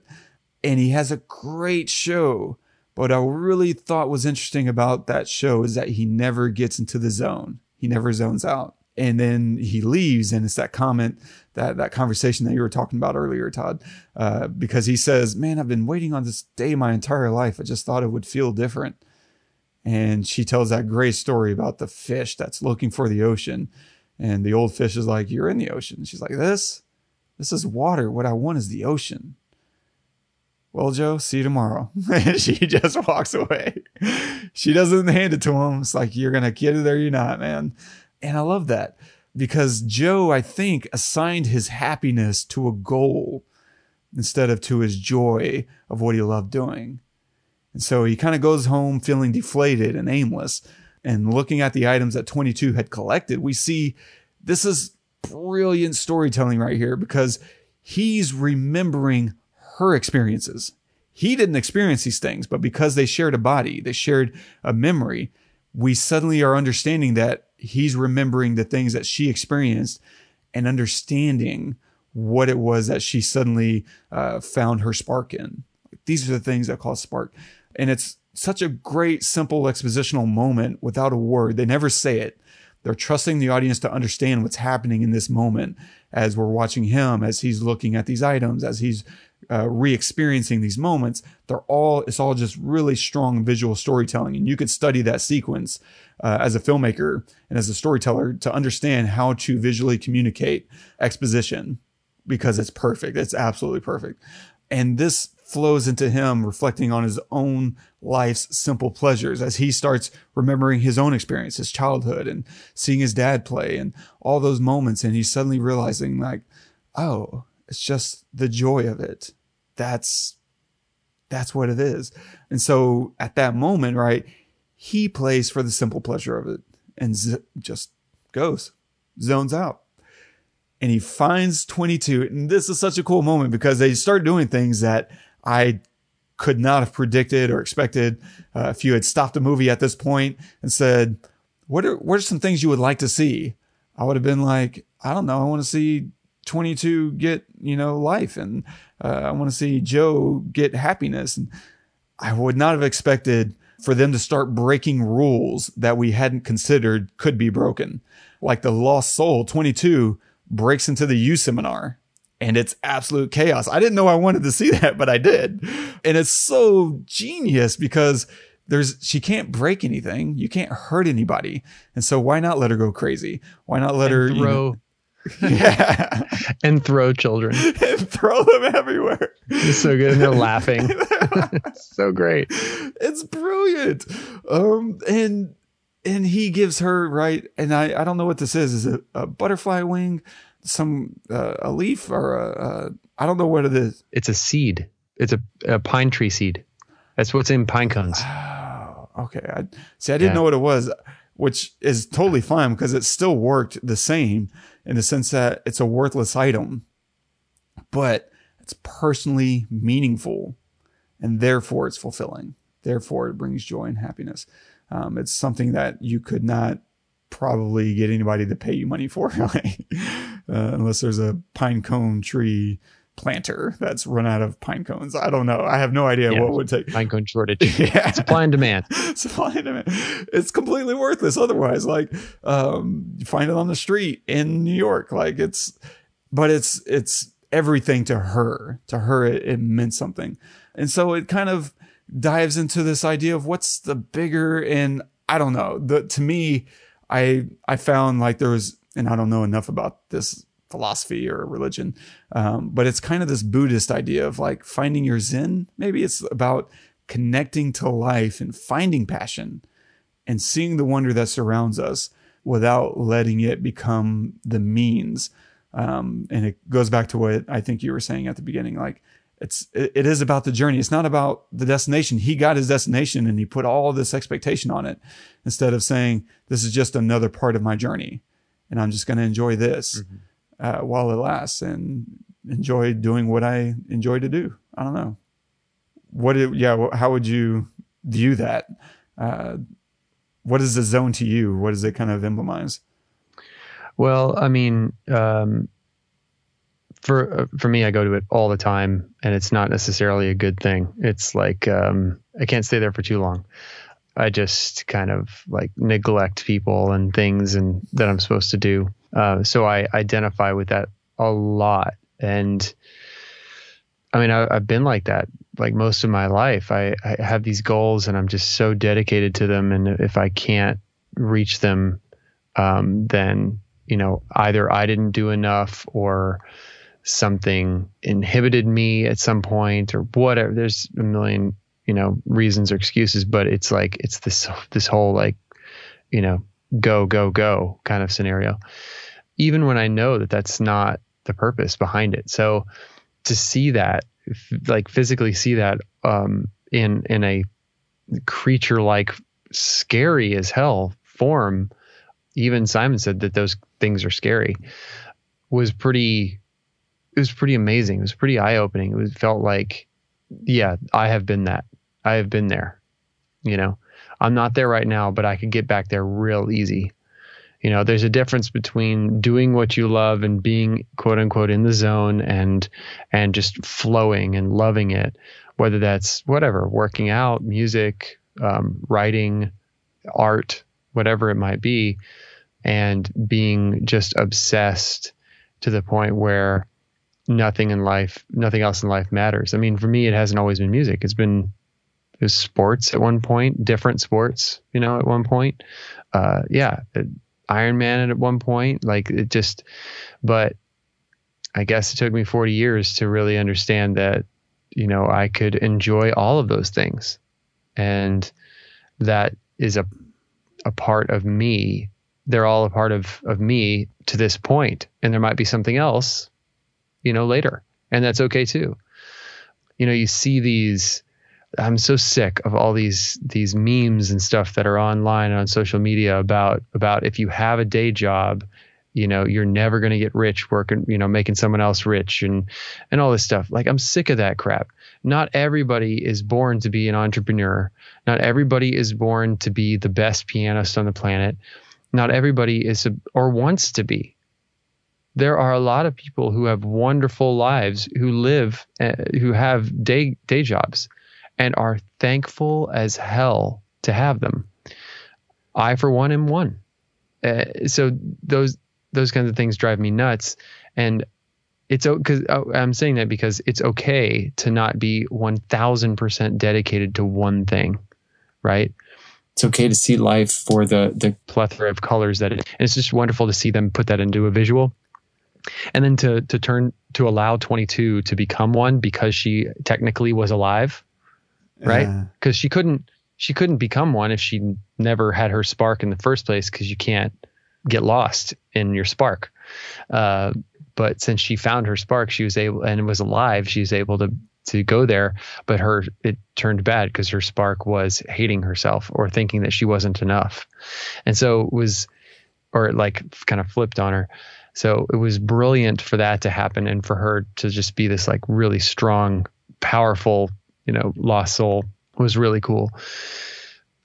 And he has a great show. But I really thought was interesting about that show is that he never gets into the zone. He never zones out. And then he leaves, and it's that comment, that that conversation that you were talking about earlier, Todd, uh, because he says, "Man, I've been waiting on this day my entire life. I just thought it would feel different." And she tells that great story about the fish that's looking for the ocean, and the old fish is like, "You're in the ocean." She's like, "This, this is water. What I want is the ocean." Well, Joe, see you tomorrow. and she just walks away. She doesn't hand it to him. It's like, you're going to get it or you're not, man. And I love that because Joe, I think, assigned his happiness to a goal instead of to his joy of what he loved doing. And so he kind of goes home feeling deflated and aimless. And looking at the items that 22 had collected, we see this is brilliant storytelling right here because he's remembering her experiences. He didn't experience these things, but because they shared a body, they shared a memory, we suddenly are understanding that he's remembering the things that she experienced and understanding what it was that she suddenly uh, found her spark in. These are the things that cause spark. And it's such a great, simple expositional moment without a word. They never say it. They're trusting the audience to understand what's happening in this moment as we're watching him, as he's looking at these items, as he's uh, re-experiencing these moments. They're all, it's all just really strong visual storytelling. And you could study that sequence uh, as a filmmaker and as a storyteller to understand how to visually communicate exposition because it's perfect. It's absolutely perfect. And this flows into him reflecting on his own life's simple pleasures as he starts remembering his own experience, his childhood, and seeing his dad play and all those moments. And he's suddenly realizing, like, oh, it's just the joy of it. That's that's what it is. And so at that moment, right, he plays for the simple pleasure of it and z- just goes, zones out. And he finds 22. And this is such a cool moment because they start doing things that I could not have predicted or expected. Uh, if you had stopped the movie at this point and said, what are, what are some things you would like to see? I would have been like, I don't know. I want to see 22 get, you know, life and uh, I want to see Joe get happiness. And I would not have expected for them to start breaking rules that we hadn't considered could be broken. Like the lost soul 22 breaks into the You Seminar and it's absolute chaos. I didn't know I wanted to see that, but I did. And it's so genius because there's she can't break anything. You can't hurt anybody. And so why not let her go crazy? Why not let And her you throw know- yeah, and throw children. and throw them everywhere. It's so good, and they're laughing. So great. it's brilliant. Um, and and he gives her right, and I I don't know what this is. Is it a butterfly wing, some uh, a leaf, or a, a I don't know what it is. It's a seed. It's a, a pine tree seed. That's what's in pine cones. Oh, okay. I see. I didn't Yeah. know what it was, which is totally fine because it still worked the same in the sense that it's a worthless item, but it's personally meaningful, and therefore it's fulfilling. Therefore, it brings joy and happiness. Um, it's something that you could not probably get anybody to pay you money for, uh, unless there's a pine cone tree planter that's run out of pine cones. I don't know. I have no idea Yeah. what would take. Pine cone shortage. Yeah. Supply and demand. supply and demand. It's completely worthless otherwise. Like, um, you find it on the street in New York. Like it's, but it's, it's everything to her. To her, it, it meant something. And so it kind of dives into this idea of what's the bigger and I don't know. The, to me, I, I found like there was, and I don't know enough about this philosophy or religion. Um, but it's kind of this Buddhist idea of like finding your Zen. Maybe it's about connecting to life and finding passion and seeing the wonder that surrounds us without letting it become the means. Um, and it goes back to what I think you were saying at the beginning. Like it's, it, is about the journey. It's not about the destination. He got his destination and he put all this expectation on it instead of saying, this is just another part of my journey and I'm just going to enjoy this uh, while it lasts and enjoy doing what I enjoy to do. I don't know. What, it, yeah, how would you view that? Uh, what is the zone to you? What does it kind of emblemise? Well, I mean, um, for for me, I go to it all the time, and it's not necessarily a good thing. It's like um, I can't stay there for too long. I just kind of like neglect people and things and that I'm supposed to do. Uh, so I identify with that a lot, and I mean, I, I've been like that like most of my life. I, I have these goals, and I'm just so dedicated to them, and if I can't reach them, um, then you know either I didn't do enough or something inhibited me at some point or whatever. There's a million you know reasons or excuses, but it's like it's this this whole like you know go go go kind of scenario. Even when I know that that's not the purpose behind it, so to see that like physically see that um, in in a creature like scary as hell form even Simon said that those things are scary was pretty it was pretty amazing. It was pretty eye opening. It was felt like yeah, I have been that. I have been there. You know, I'm not there right now, but I could get back there real easy. You know, there's a difference between doing what you love and being quote unquote in the zone and and just flowing and loving it, whether that's whatever, working out, music, um, writing, art, whatever it might be, and being just obsessed to the point where nothing in life, nothing else in life matters. I mean, for me, it hasn't always been music. It's been it sports at one point, different sports, you know, at one point. Uh, yeah, Iron Man at one point, like it just, but I guess it took me 40 years to really understand that, you know, I could enjoy all of those things. And that is a, a part of me. They're all a part of, of me to this point. And there might be something else, you know, later. And that's okay too. You know, you see these, I'm so sick of all these these memes and stuff that are online and on social media about about if you have a day job you know you're never going to get rich working you know making someone else rich and and all this stuff. Like i'm sick of that crap. Not everybody is born to be an entrepreneur. Not everybody is born to be the best pianist on the planet. Not everybody is or wants to be there are a lot of people who have wonderful lives who live uh, who have day day jobs and are thankful as hell to have them i for one am one uh, so those those kinds of things drive me nuts. And it's because oh, I'm saying that because it's okay to not be 1000% dedicated to one thing, right? It's okay to see life for the the plethora of colors that it, and it's just wonderful to see them put that into a visual. And then to to turn to allow 22 to become one because she technically was alive, right? Because she couldn't she couldn't become one if she never had her spark in the first place because you can't get lost in your spark. Uh, but since she found her spark, she was able and was alive. She was able to to go there. But her it turned bad because her spark was hating herself or thinking that she wasn't enough, and so it was, or it like kind of flipped on her. So it was brilliant for that to happen and for her to just be this like really strong, powerful, you know, lost soul was really cool.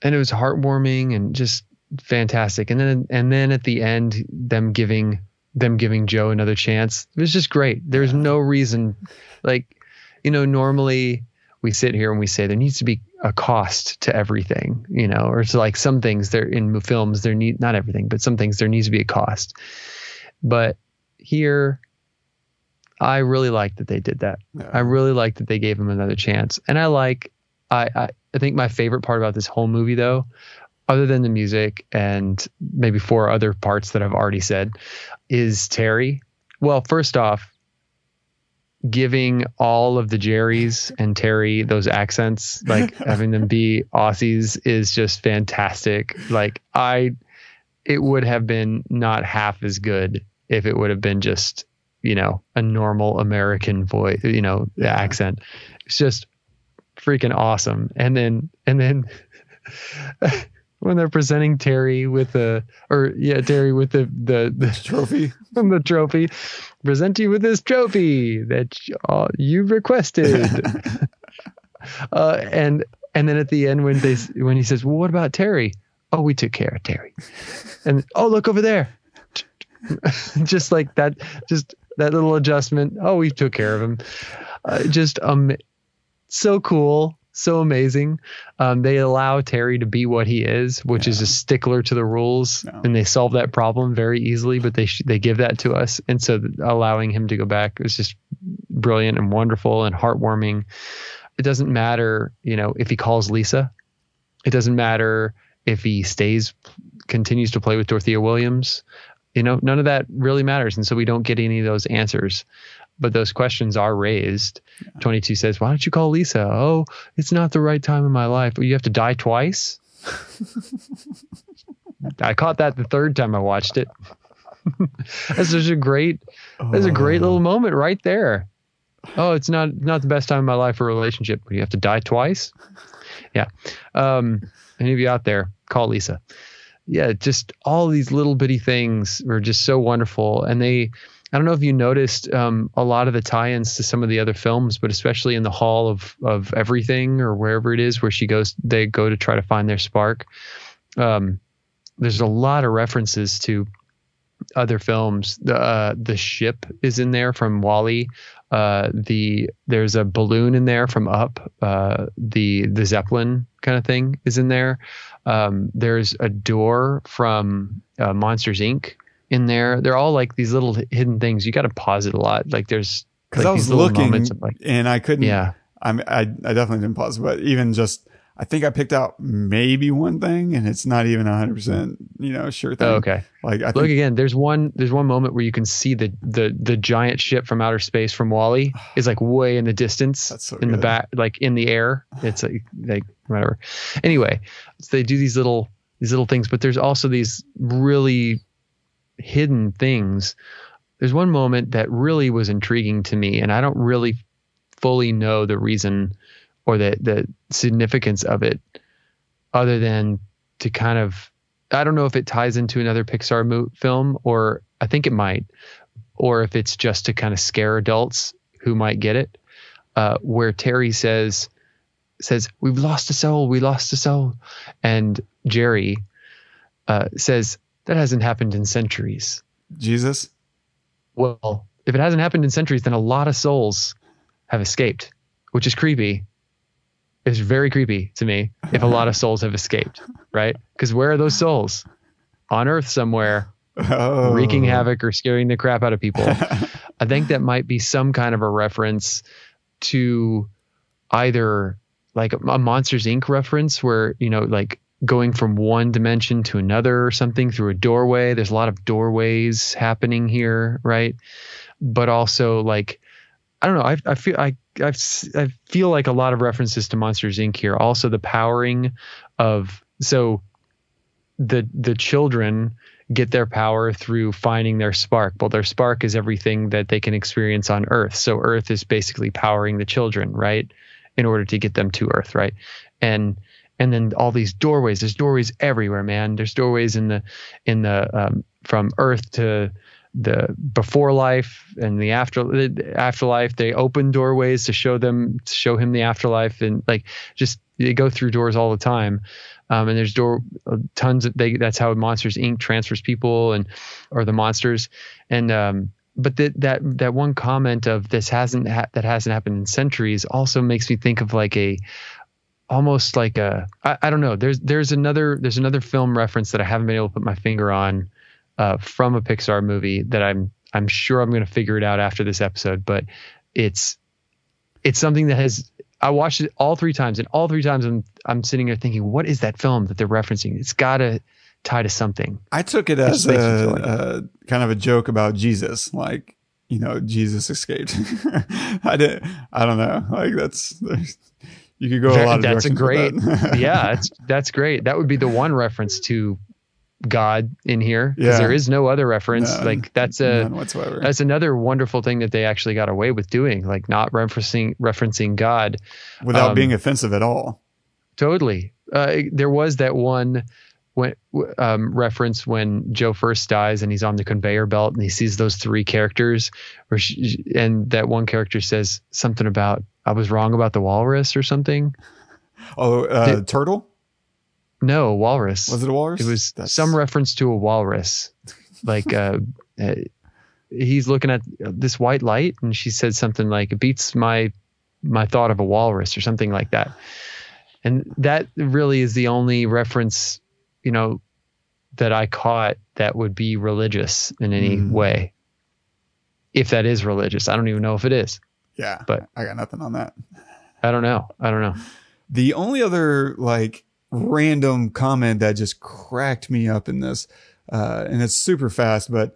And it was heartwarming and just fantastic. And then and then at the end, them giving them giving Joe another chance. It was just great. There's no reason, like, you know, normally we sit here and we say there needs to be a cost to everything, you know, or it's like some things there in films there need not everything, but some things there needs to be a cost. But here, I really like that they did that. Yeah. I really like that they gave him another chance, and I like. I, I I think my favorite part about this whole movie though other than the music and maybe four other parts that I've already said, is Terry. Well, first off, giving all of the Jerrys and Terry those accents, like having them be Aussies, is just fantastic. Like, I, it would have been not half as good if it would have been just, you know, a normal American voice, you know, yeah. accent. It's just freaking awesome. And then, and then, when they're presenting Terry with the or yeah Terry with the the, the trophy the trophy present you with this trophy that uh, you requested uh, and and then at the end when they when he says well what about Terry oh we took care of Terry and oh look over there just like that just that little adjustment oh we took care of him uh, just um so cool so amazing. Um, they allow Terry to be what he is, which yeah. is a stickler to the rules, and they solve that problem very easily. But they sh- they give that to us, and so allowing him to go back is just brilliant and wonderful and heartwarming. It doesn't matter, you know, if he calls Lisa. It doesn't matter if he stays, continues to play with Dorothea Williams. You know, none of that really matters, and so we don't get any of those answers but those questions are raised. Yeah. 22 says, Why don't you call Lisa? Oh, it's not the right time in my life. You have to die twice. I caught that the third time I watched it. that's such a great, that's a great little moment right there. Oh, it's not not the best time in my life for a relationship. You have to die twice. Yeah. Um, any of you out there, call Lisa. Yeah, just all these little bitty things were just so wonderful, and they I don't know if you noticed um, a lot of the tie-ins to some of the other films, but especially in the Hall of of Everything or wherever it is where she goes, they go to try to find their spark. Um, there's a lot of references to other films. The uh, the ship is in there from WALL-E. Uh, the there's a balloon in there from Up. Uh, the the Zeppelin kind of thing is in there. Um, there's a door from uh, Monsters Inc. in there. They're all like these little hidden things. You got to pause it a lot. Like there's Because like I was looking of, like and I couldn't. yeah. I'm, I I definitely didn't pause, but even just I think I picked out maybe one thing, and it's not even a hundred percent, you know, sure thing. Oh, okay. Like I Look think again. There's one. There's one moment where you can see the the the giant ship from outer space from WALL-E is like way in the distance, That's so in the back, like in the air. It's like like whatever. Anyway, so they do these little these little things, but there's also these really hidden things. There's one moment that really was intriguing to me, and I don't really fully know the reason or the the significance of it, other than to kind of I don't know if it ties into another Pixar mo- film, or I think it might, or if it's just to kind of scare adults who might get it. Uh, where Terry says says we've lost a soul, we lost a soul, and Jerry uh, says that hasn't happened in centuries. Jesus. Well, if it hasn't happened in centuries, then a lot of souls have escaped, which is creepy. It's very creepy to me if a lot of souls have escaped, right? Because where are those souls? On Earth somewhere, Oh. wreaking havoc or scaring the crap out of people. I think that might be some kind of a reference to either like a Monsters Inc. reference where, you know, like going from one dimension to another or something through a doorway. There's a lot of doorways happening here, right? But also like I don't know. I, I feel I I've, I feel like a lot of references to Monsters Inc. here. Also the powering of so the the children get their power through finding their spark. Well, their spark is everything that they can experience on Earth. So Earth is basically powering the children, right? In order to get them to Earth, right? And and then all these doorways. There's doorways everywhere, man. There's doorways in the in the um, from Earth to the before life and the after the afterlife. They open doorways to show them to show him the afterlife and like just they go through doors all the time. Um, and there's door uh, tons of they that's how Monsters Inc. transfers people and or the monsters and um but that that that one comment of this hasn't ha- that hasn't happened in centuries also makes me think of like a almost like a I, I don't know there's there's another there's another film reference that I haven't been able to put my finger on uh, from a Pixar movie that I'm I'm sure I'm going to figure it out after this episode but it's it's something that has I watched it all three times and all three times I'm I'm sitting there thinking what is that film that they're referencing it's got to tie to something I took it as just makes me a, a kind of a joke about Jesus, like you know, Jesus escaped. I did. I don't know. Like that's there's- you could go a lot of that's a great that. yeah that's that's great that would be the one reference to god in here because Yeah. there is no other reference None. like that's a whatsoever. that's another wonderful thing that they actually got away with doing like not referencing referencing god Without um, being offensive at all. totally uh, there was that one when um, reference when joe first dies and he's on the conveyor belt and he sees those three characters where she, and that one character says something about i was wrong about the walrus or something Oh, uh, Did- turtle? No walrus Was it a walrus? It was That's- some reference to a walrus. Like uh, uh, he's looking at this white light, and she said something like, "It beats my my thought of a walrus," or something like that. And that really is the only reference, you know, that I caught that would be religious in any Mm. way. If that is religious, I don't even know if it is. Yeah, but- I got nothing on that. I don't know. I don't know. The only other like random comment that just cracked me up in this, uh, and it's super fast, but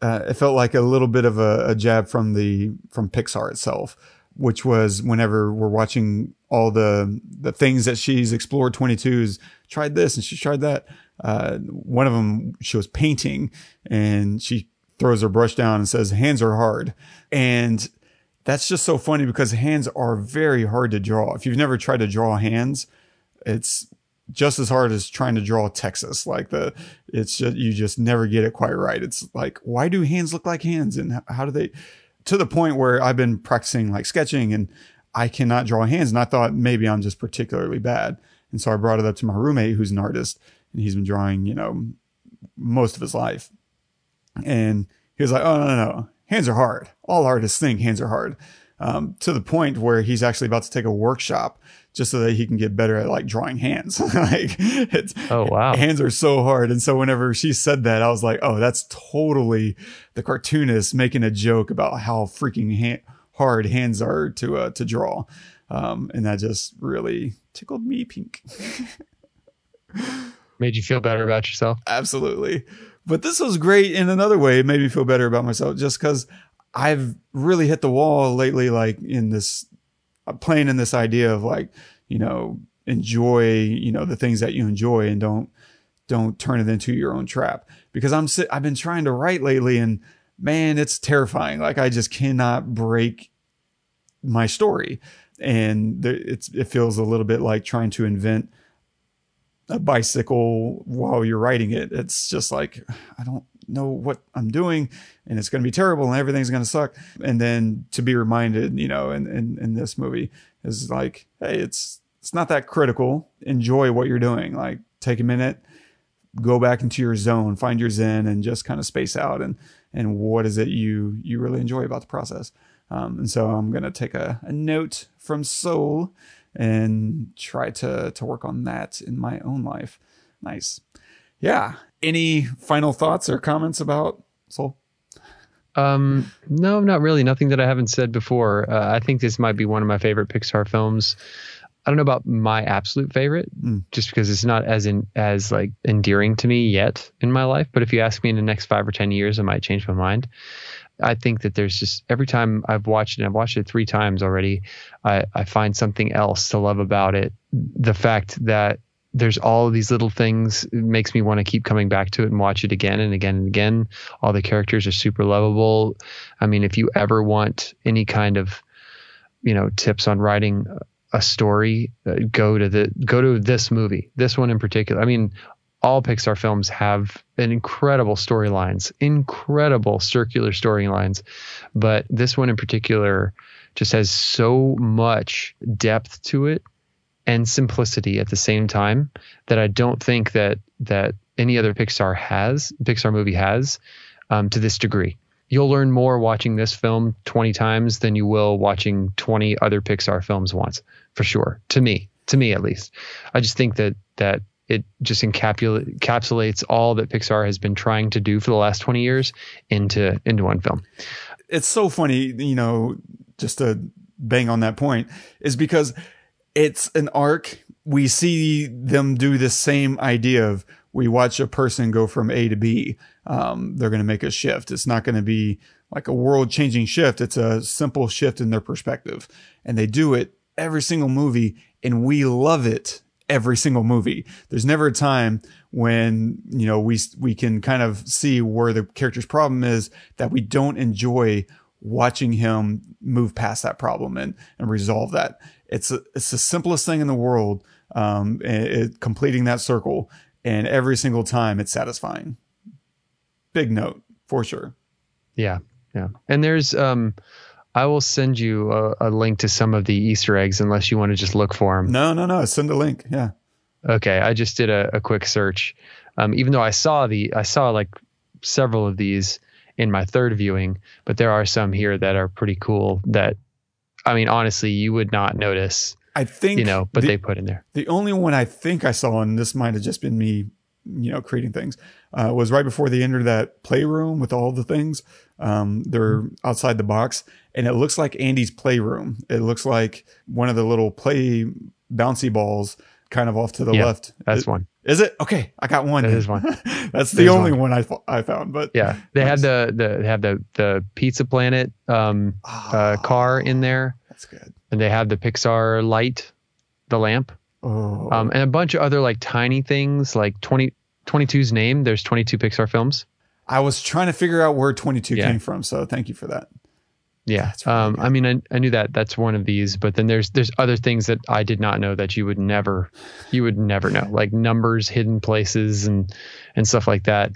uh, it felt like a little bit of a, a jab from the from Pixar itself, which was whenever we're watching all the the things that she's explored. Twenty two's tried this and she's tried that. Uh, one of them she was painting and she throws her brush down and says, "Hands are hard," and that's just so funny because hands are very hard to draw. If you've never tried to draw hands, it's just as hard as trying to draw Texas. Like the, it's just, you just never get it quite right. It's like, why do hands look like hands? And how do they, to the point where I've been practicing like sketching and I cannot draw hands. And I thought maybe I'm just particularly bad. And so I brought it up to my roommate who's an artist and he's been drawing, you know, most of his life. And he was like, oh, no, no, no. Hands are hard. All artists think hands are hard. Um, to the point where he's actually about to take a workshop just so that he can get better at like drawing hands. like it's, Oh, wow. hands are so hard. And so whenever she said that, I was like, oh, that's totally the cartoonist making a joke about how freaking ha- hard hands are to, uh, to draw. Um, and that just really tickled me pink. Made you feel better about yourself. Absolutely. But this was great in another way. It made me feel better about myself just because I've really hit the wall lately, like in this playing in this idea of like, you know, enjoy, you know, the things that you enjoy and don't, don't turn it into your own trap because I'm, I've been trying to write lately and man, it's terrifying. Like I just cannot break my story. And there, it's, it feels a little bit like trying to invent a bicycle while you're riding it. It's just like, I don't know what I'm doing and it's going to be terrible and everything's going to suck. And then to be reminded, you know, in, in, in this movie is like, Hey, it's, it's not that critical. Enjoy what you're doing. Like take a minute, go back into your zone, find your zen and just kind of space out and, and what is it you, you really enjoy about the process. Um, and so I'm going to take a, a note from Soul and try to to work on that in my own life. Nice. Yeah. Any final thoughts or comments about Soul? Um, no, not really. Nothing that I haven't said before. Uh, I think this might be one of my favorite Pixar films. I don't know about my absolute favorite, Mm. just because it's not as in as like endearing to me yet in my life. But if you ask me in the next five or ten years, I might change my mind. I think that there's just every time I've watched it, I've watched it three times already. I, I find something else to love about it. The fact that there's all these little things it makes me want to keep coming back to it and watch it again and again and again. All the characters are super lovable. I mean, if you ever want any kind of, you know, tips on writing a story, uh, go to the go to this movie. This one in particular. I mean, all Pixar films have incredible storylines, incredible circular storylines, but this one in particular just has so much depth to it and simplicity at the same time that I don't think that that any other Pixar has Pixar movie has um, to this degree. You'll learn more watching this film 20 times than you will watching 20 other Pixar films once, for sure. To me, to me at least, I just think that that it just encapsulates all that Pixar has been trying to do for the last 20 years into into one film. It's so funny, you know, just to bang on that point, is because it's an arc. We see them do the same idea of we watch a person go from A to B. Um, they're going to make a shift. It's not going to be like a world changing shift. It's a simple shift in their perspective. And they do it every single movie and we love it every single movie. There's never a time when, you know, we, we can kind of see where the character's problem is that we don't enjoy watching him move past that problem and, and resolve that. It's a, it's the simplest thing in the world. Um, it, it- completing that circle and every single time it's satisfying. Big note for sure. Yeah, yeah. And there's um, I will send you a, a link to some of the Easter eggs unless you want to just look for them. No, no, no. Send a link. Yeah. Okay, I just did a, a quick search. Um, even though I saw the I saw like several of these in my third viewing, but there are some here that are pretty cool that I mean honestly you would not notice, I think you know, but the, they put in there. the only one I think I saw, and this might have just been me, you know, creating things, uh, was right before they entered that playroom with all the things. Um, they're outside the box, and it looks like Andy's playroom. It looks like one of the little play bouncy balls, kind of off to the Yeah, left. That's one. Is it okay? I got one. That is one. That's the only one. one I I found. But Yeah, they Nice. have the the they have the the Pizza Planet um, uh, car in there, that's good. and they have the Pixar light, the lamp. Oh, um, and a bunch of other like tiny things like 20 22's name there's 22 pixar films I was trying to figure out where 22 Yeah. came from, so thank you for that. Yeah. Really um, i mean I, I knew that that's one of these but then there's there's other things that i did not know that you would never you would never know like numbers hidden places and and stuff like that.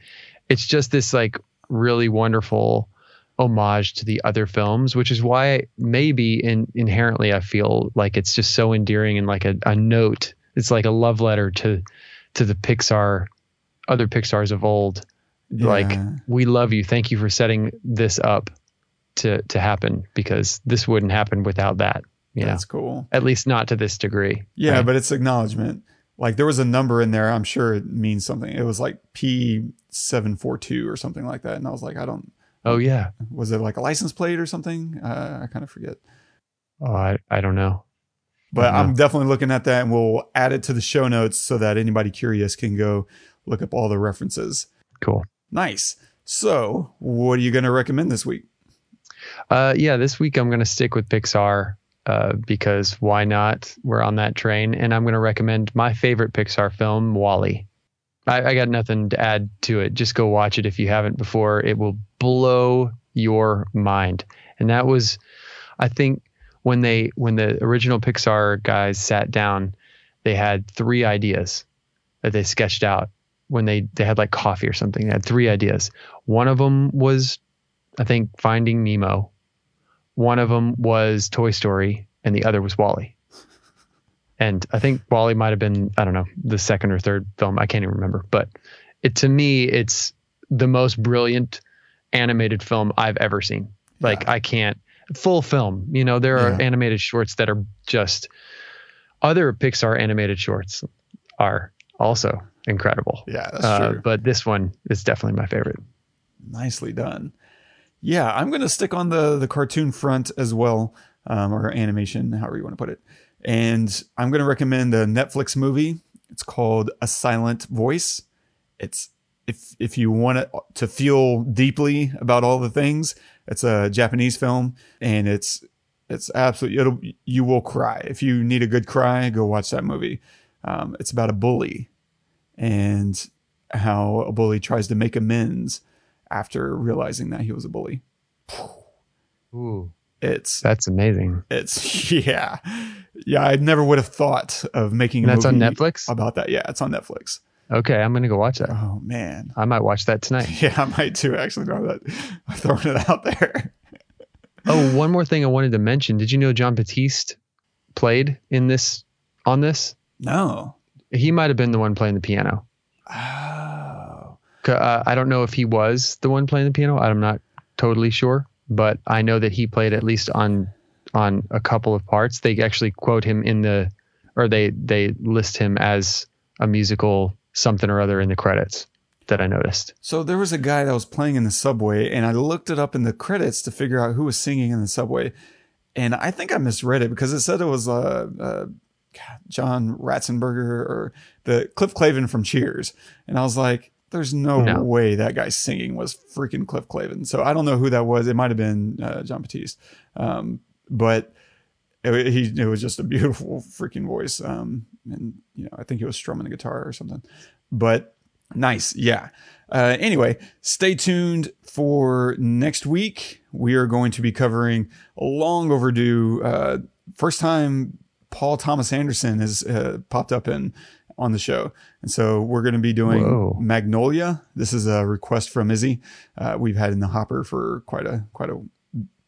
It's just this like really wonderful homage to the other films which is why maybe in, inherently i feel like it's just so endearing and like a, a note. It's like a love letter to to the pixar other pixars of old. Like we love you. Thank you for setting this up to to happen because this wouldn't happen without that. You know, That's cool. at least not to this degree. Yeah, right? but it's acknowledgement. Like there was a number in there. I'm sure it means something. It was like P seven four two or something like that. And I was like, I don't. oh yeah. Was it like a license plate or something? Uh, I kind of forget. Oh, I I don't know. But Mhm. I'm definitely looking at that, and we'll add it to the show notes so that anybody curious can go look up all the references. Cool. Nice. So, what are you going to recommend this week? Uh, yeah, this week I'm going to stick with Pixar uh, because why not? We're on that train, and I'm going to recommend my favorite Pixar film, WALL-E. I, I got nothing to add to it. Just go watch it if you haven't before. It will blow your mind. And that was, I think, when they when the original Pixar guys sat down, they had three ideas that they sketched out when they they had like coffee or something. They had three ideas. One of them was I think Finding Nemo. One of them was Toy Story, and the other was WALL-E. And I think WALL-E might have been I don't know the second or third film. I can't even remember. But it to me, it's the most brilliant animated film I've ever seen. Like I can't full film. You know, there are Yeah. animated shorts that are just other Pixar animated shorts are also incredible. Yeah, that's Uh, true. but this one is definitely my favorite. Nicely done. Yeah, I'm going to stick on the the cartoon front as well, um, or animation, however you want to put it. And I'm going to recommend a Netflix movie. It's called A Silent Voice. It's if if you want to feel deeply about all the things, it's a Japanese film, and it's it's absolutely it'll you will cry if you need a good cry. Go watch that movie. Um, it's about a bully and how a bully tries to make amends after realizing that he was a bully. Ooh, It's that's amazing. it's yeah yeah I never would have thought of making. That's on Netflix? about that. Yeah, it's on Netflix. Okay, I'm gonna go watch that. Oh man, I might watch that tonight. yeah, I might too. Actually, know that I'm throwing it out there. Oh, one more thing I wanted to mention. Did you know Jon Batiste played in this on this? No. He might have been the one playing the piano. Oh. Uh, I don't know if he was the one playing the piano. I'm not totally sure, but I know that he played at least on on a couple of parts. They actually quote him in the, or they they list him as a musical something or other in the credits that I noticed. So there was a guy that was playing in the subway, and I looked it up in the credits to figure out who was singing in the subway, and I think I misread it because it said it was uh, uh John Ratzenberger or the Cliff Clavin from Cheers, and I was like, "There's no, No. way that guy singing was freaking Cliff Clavin." So I don't know who that was. It might have been uh, Jon Batiste, um, but it, he it was just a beautiful freaking voice. Um, and you know, I think he was strumming the guitar or something. But nice, yeah. Uh, anyway, stay tuned for next week. We are going to be covering a long overdue. Uh, first time Paul Thomas Anderson has uh, popped up in on the show, and so we're going to be doing Whoa. Magnolia. This is a request from Izzy. Uh, we've had in the hopper for quite a quite a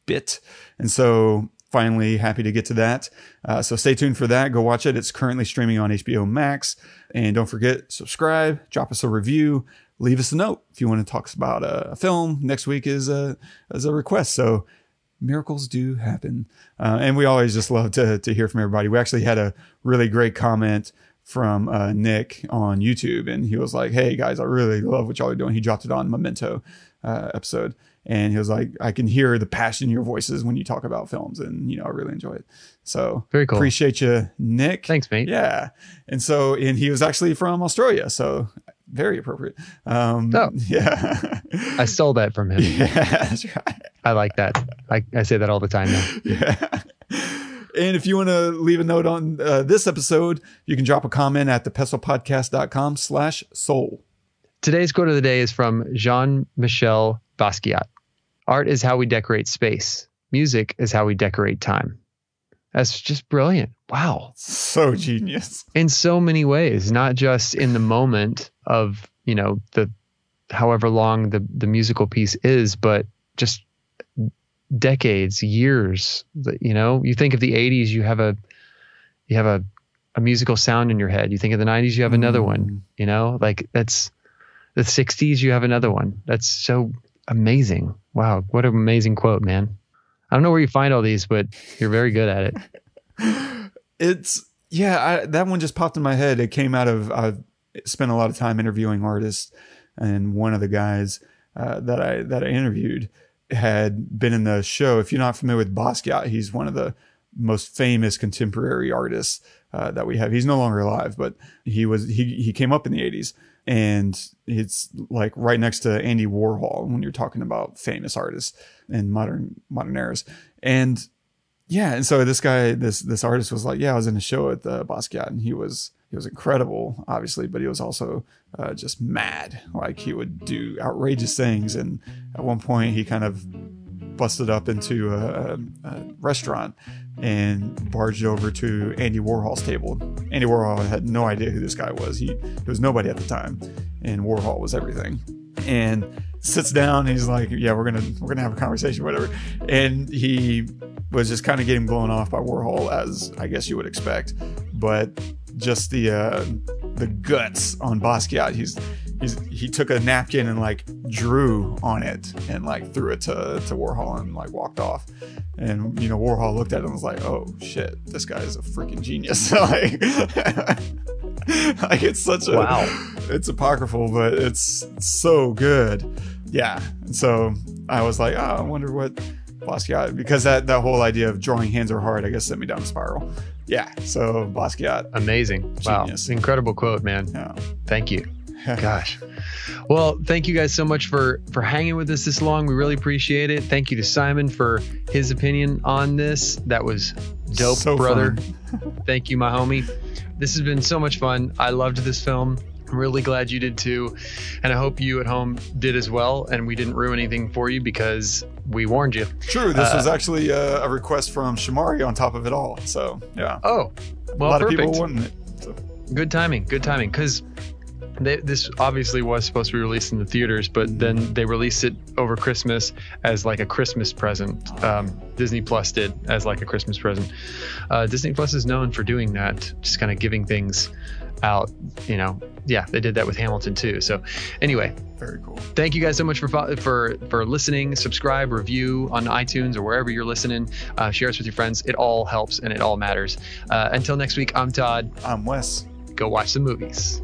bit. And so finally happy to get to that. Uh, so stay tuned for that. Go watch it. It's currently streaming on HBO Max. And don't forget, subscribe, drop us a review, leave us a note if you want to talk about a, a film. Next week is a, is a request. So miracles do happen. Uh, and we always just love to, to hear from everybody. We actually had a really great comment from uh, Nick on YouTube, and he was like, "Hey guys, I really love what y'all are doing." He dropped it on Memento uh, episode, and he was like, "I can hear the passion in your voices when you talk about films, and you know, I really enjoy it." So Very cool. Appreciate you, Nick. Thanks, mate. Yeah, and so and he was actually from Australia, so very appropriate. Um, Oh. yeah, I stole that from him. yeah, that's right. I like that. I, I say that all the time now. Yeah. And if you want to leave a note on uh, this episode, you can drop a comment at thepestlepodcast.com slash soul. Today's quote of the day is from Jean Michel Basquiat. Art is how we decorate space. Music is how we decorate time. That's just brilliant. Wow. So genius. In so many ways, not just in the moment of, you know, the however long the, the musical piece is, but just decades, years. You know, you think of the 80s, you have a you have a, a musical sound in your head. You think of the 90s, you have another one. You know, like that's the 60s, you have another one. That's so amazing. Wow. What an amazing quote, man. I don't know where you find all these, but you're very good at it. It's yeah, I, that one just popped in my head. It came out of I've spent a lot of time interviewing artists, and one of the guys uh, that I that I interviewed had been in the show. If you're not familiar with Basquiat, he's one of the most famous contemporary artists uh, that we have. He's no longer alive, but he was he he came up in the 80s and it's like right next to Andy Warhol when you're talking about famous artists in modern modern eras. And yeah, and so this guy, this this artist was like, yeah, I was in a show at the Basquiat, and he was he was incredible, obviously, but he was also uh, just mad. Like he would do outrageous things, and at one point he kind of busted up into a, a restaurant and barged over to Andy Warhol's table. Andy Warhol had no idea who this guy was. He, he was nobody at the time, and Warhol was everything. And sits down. he's like, "Yeah, we're gonna we're gonna have a conversation, whatever." And he was just kind of getting blown off by Warhol, as I guess you would expect. But just the uh, the guts on Basquiat. He's he's he took a napkin and like drew on it and like threw it to to Warhol and like walked off. And you know Warhol looked at it and was like, "Oh shit, this guy is a freaking genius!" like, like it's such a wow. It's apocryphal, but it's so good. Yeah. And so I was like, oh, I wonder what Basquiat because that that whole idea of drawing hands are hard, I guess, sent me down a spiral. Yeah. So Basquiat, amazing, Genius. wow, incredible quote, man. yeah. Thank you. Gosh. Well, thank you guys so much for for hanging with us this long. We really appreciate it. Thank you to Simon for his opinion on this. That was dope, So brother. Thank you, my homie. This has been so much fun. I loved this film. I'm really glad you did too. And I hope you at home did as well. And we didn't ruin anything for you because we warned you. True. This Uh, was actually a, a request from Shamari on top of it all. So yeah, Oh, well, a lot perfect. of people wanting it. So, Good timing. Good timing. Because this obviously was supposed to be released in the theaters, but then they released it over Christmas as like a Christmas present. Um, Disney Plus did as like a Christmas present. Uh, Disney Plus is known for doing that, just kind of giving things out. You know, yeah, they did that with Hamilton too. So, anyway, very cool. thank you guys so much for for for listening subscribe review on itunes or wherever you're listening uh, share us with your friends it all helps and it all matters uh, until next week i'm todd I'm Wes. go watch some movies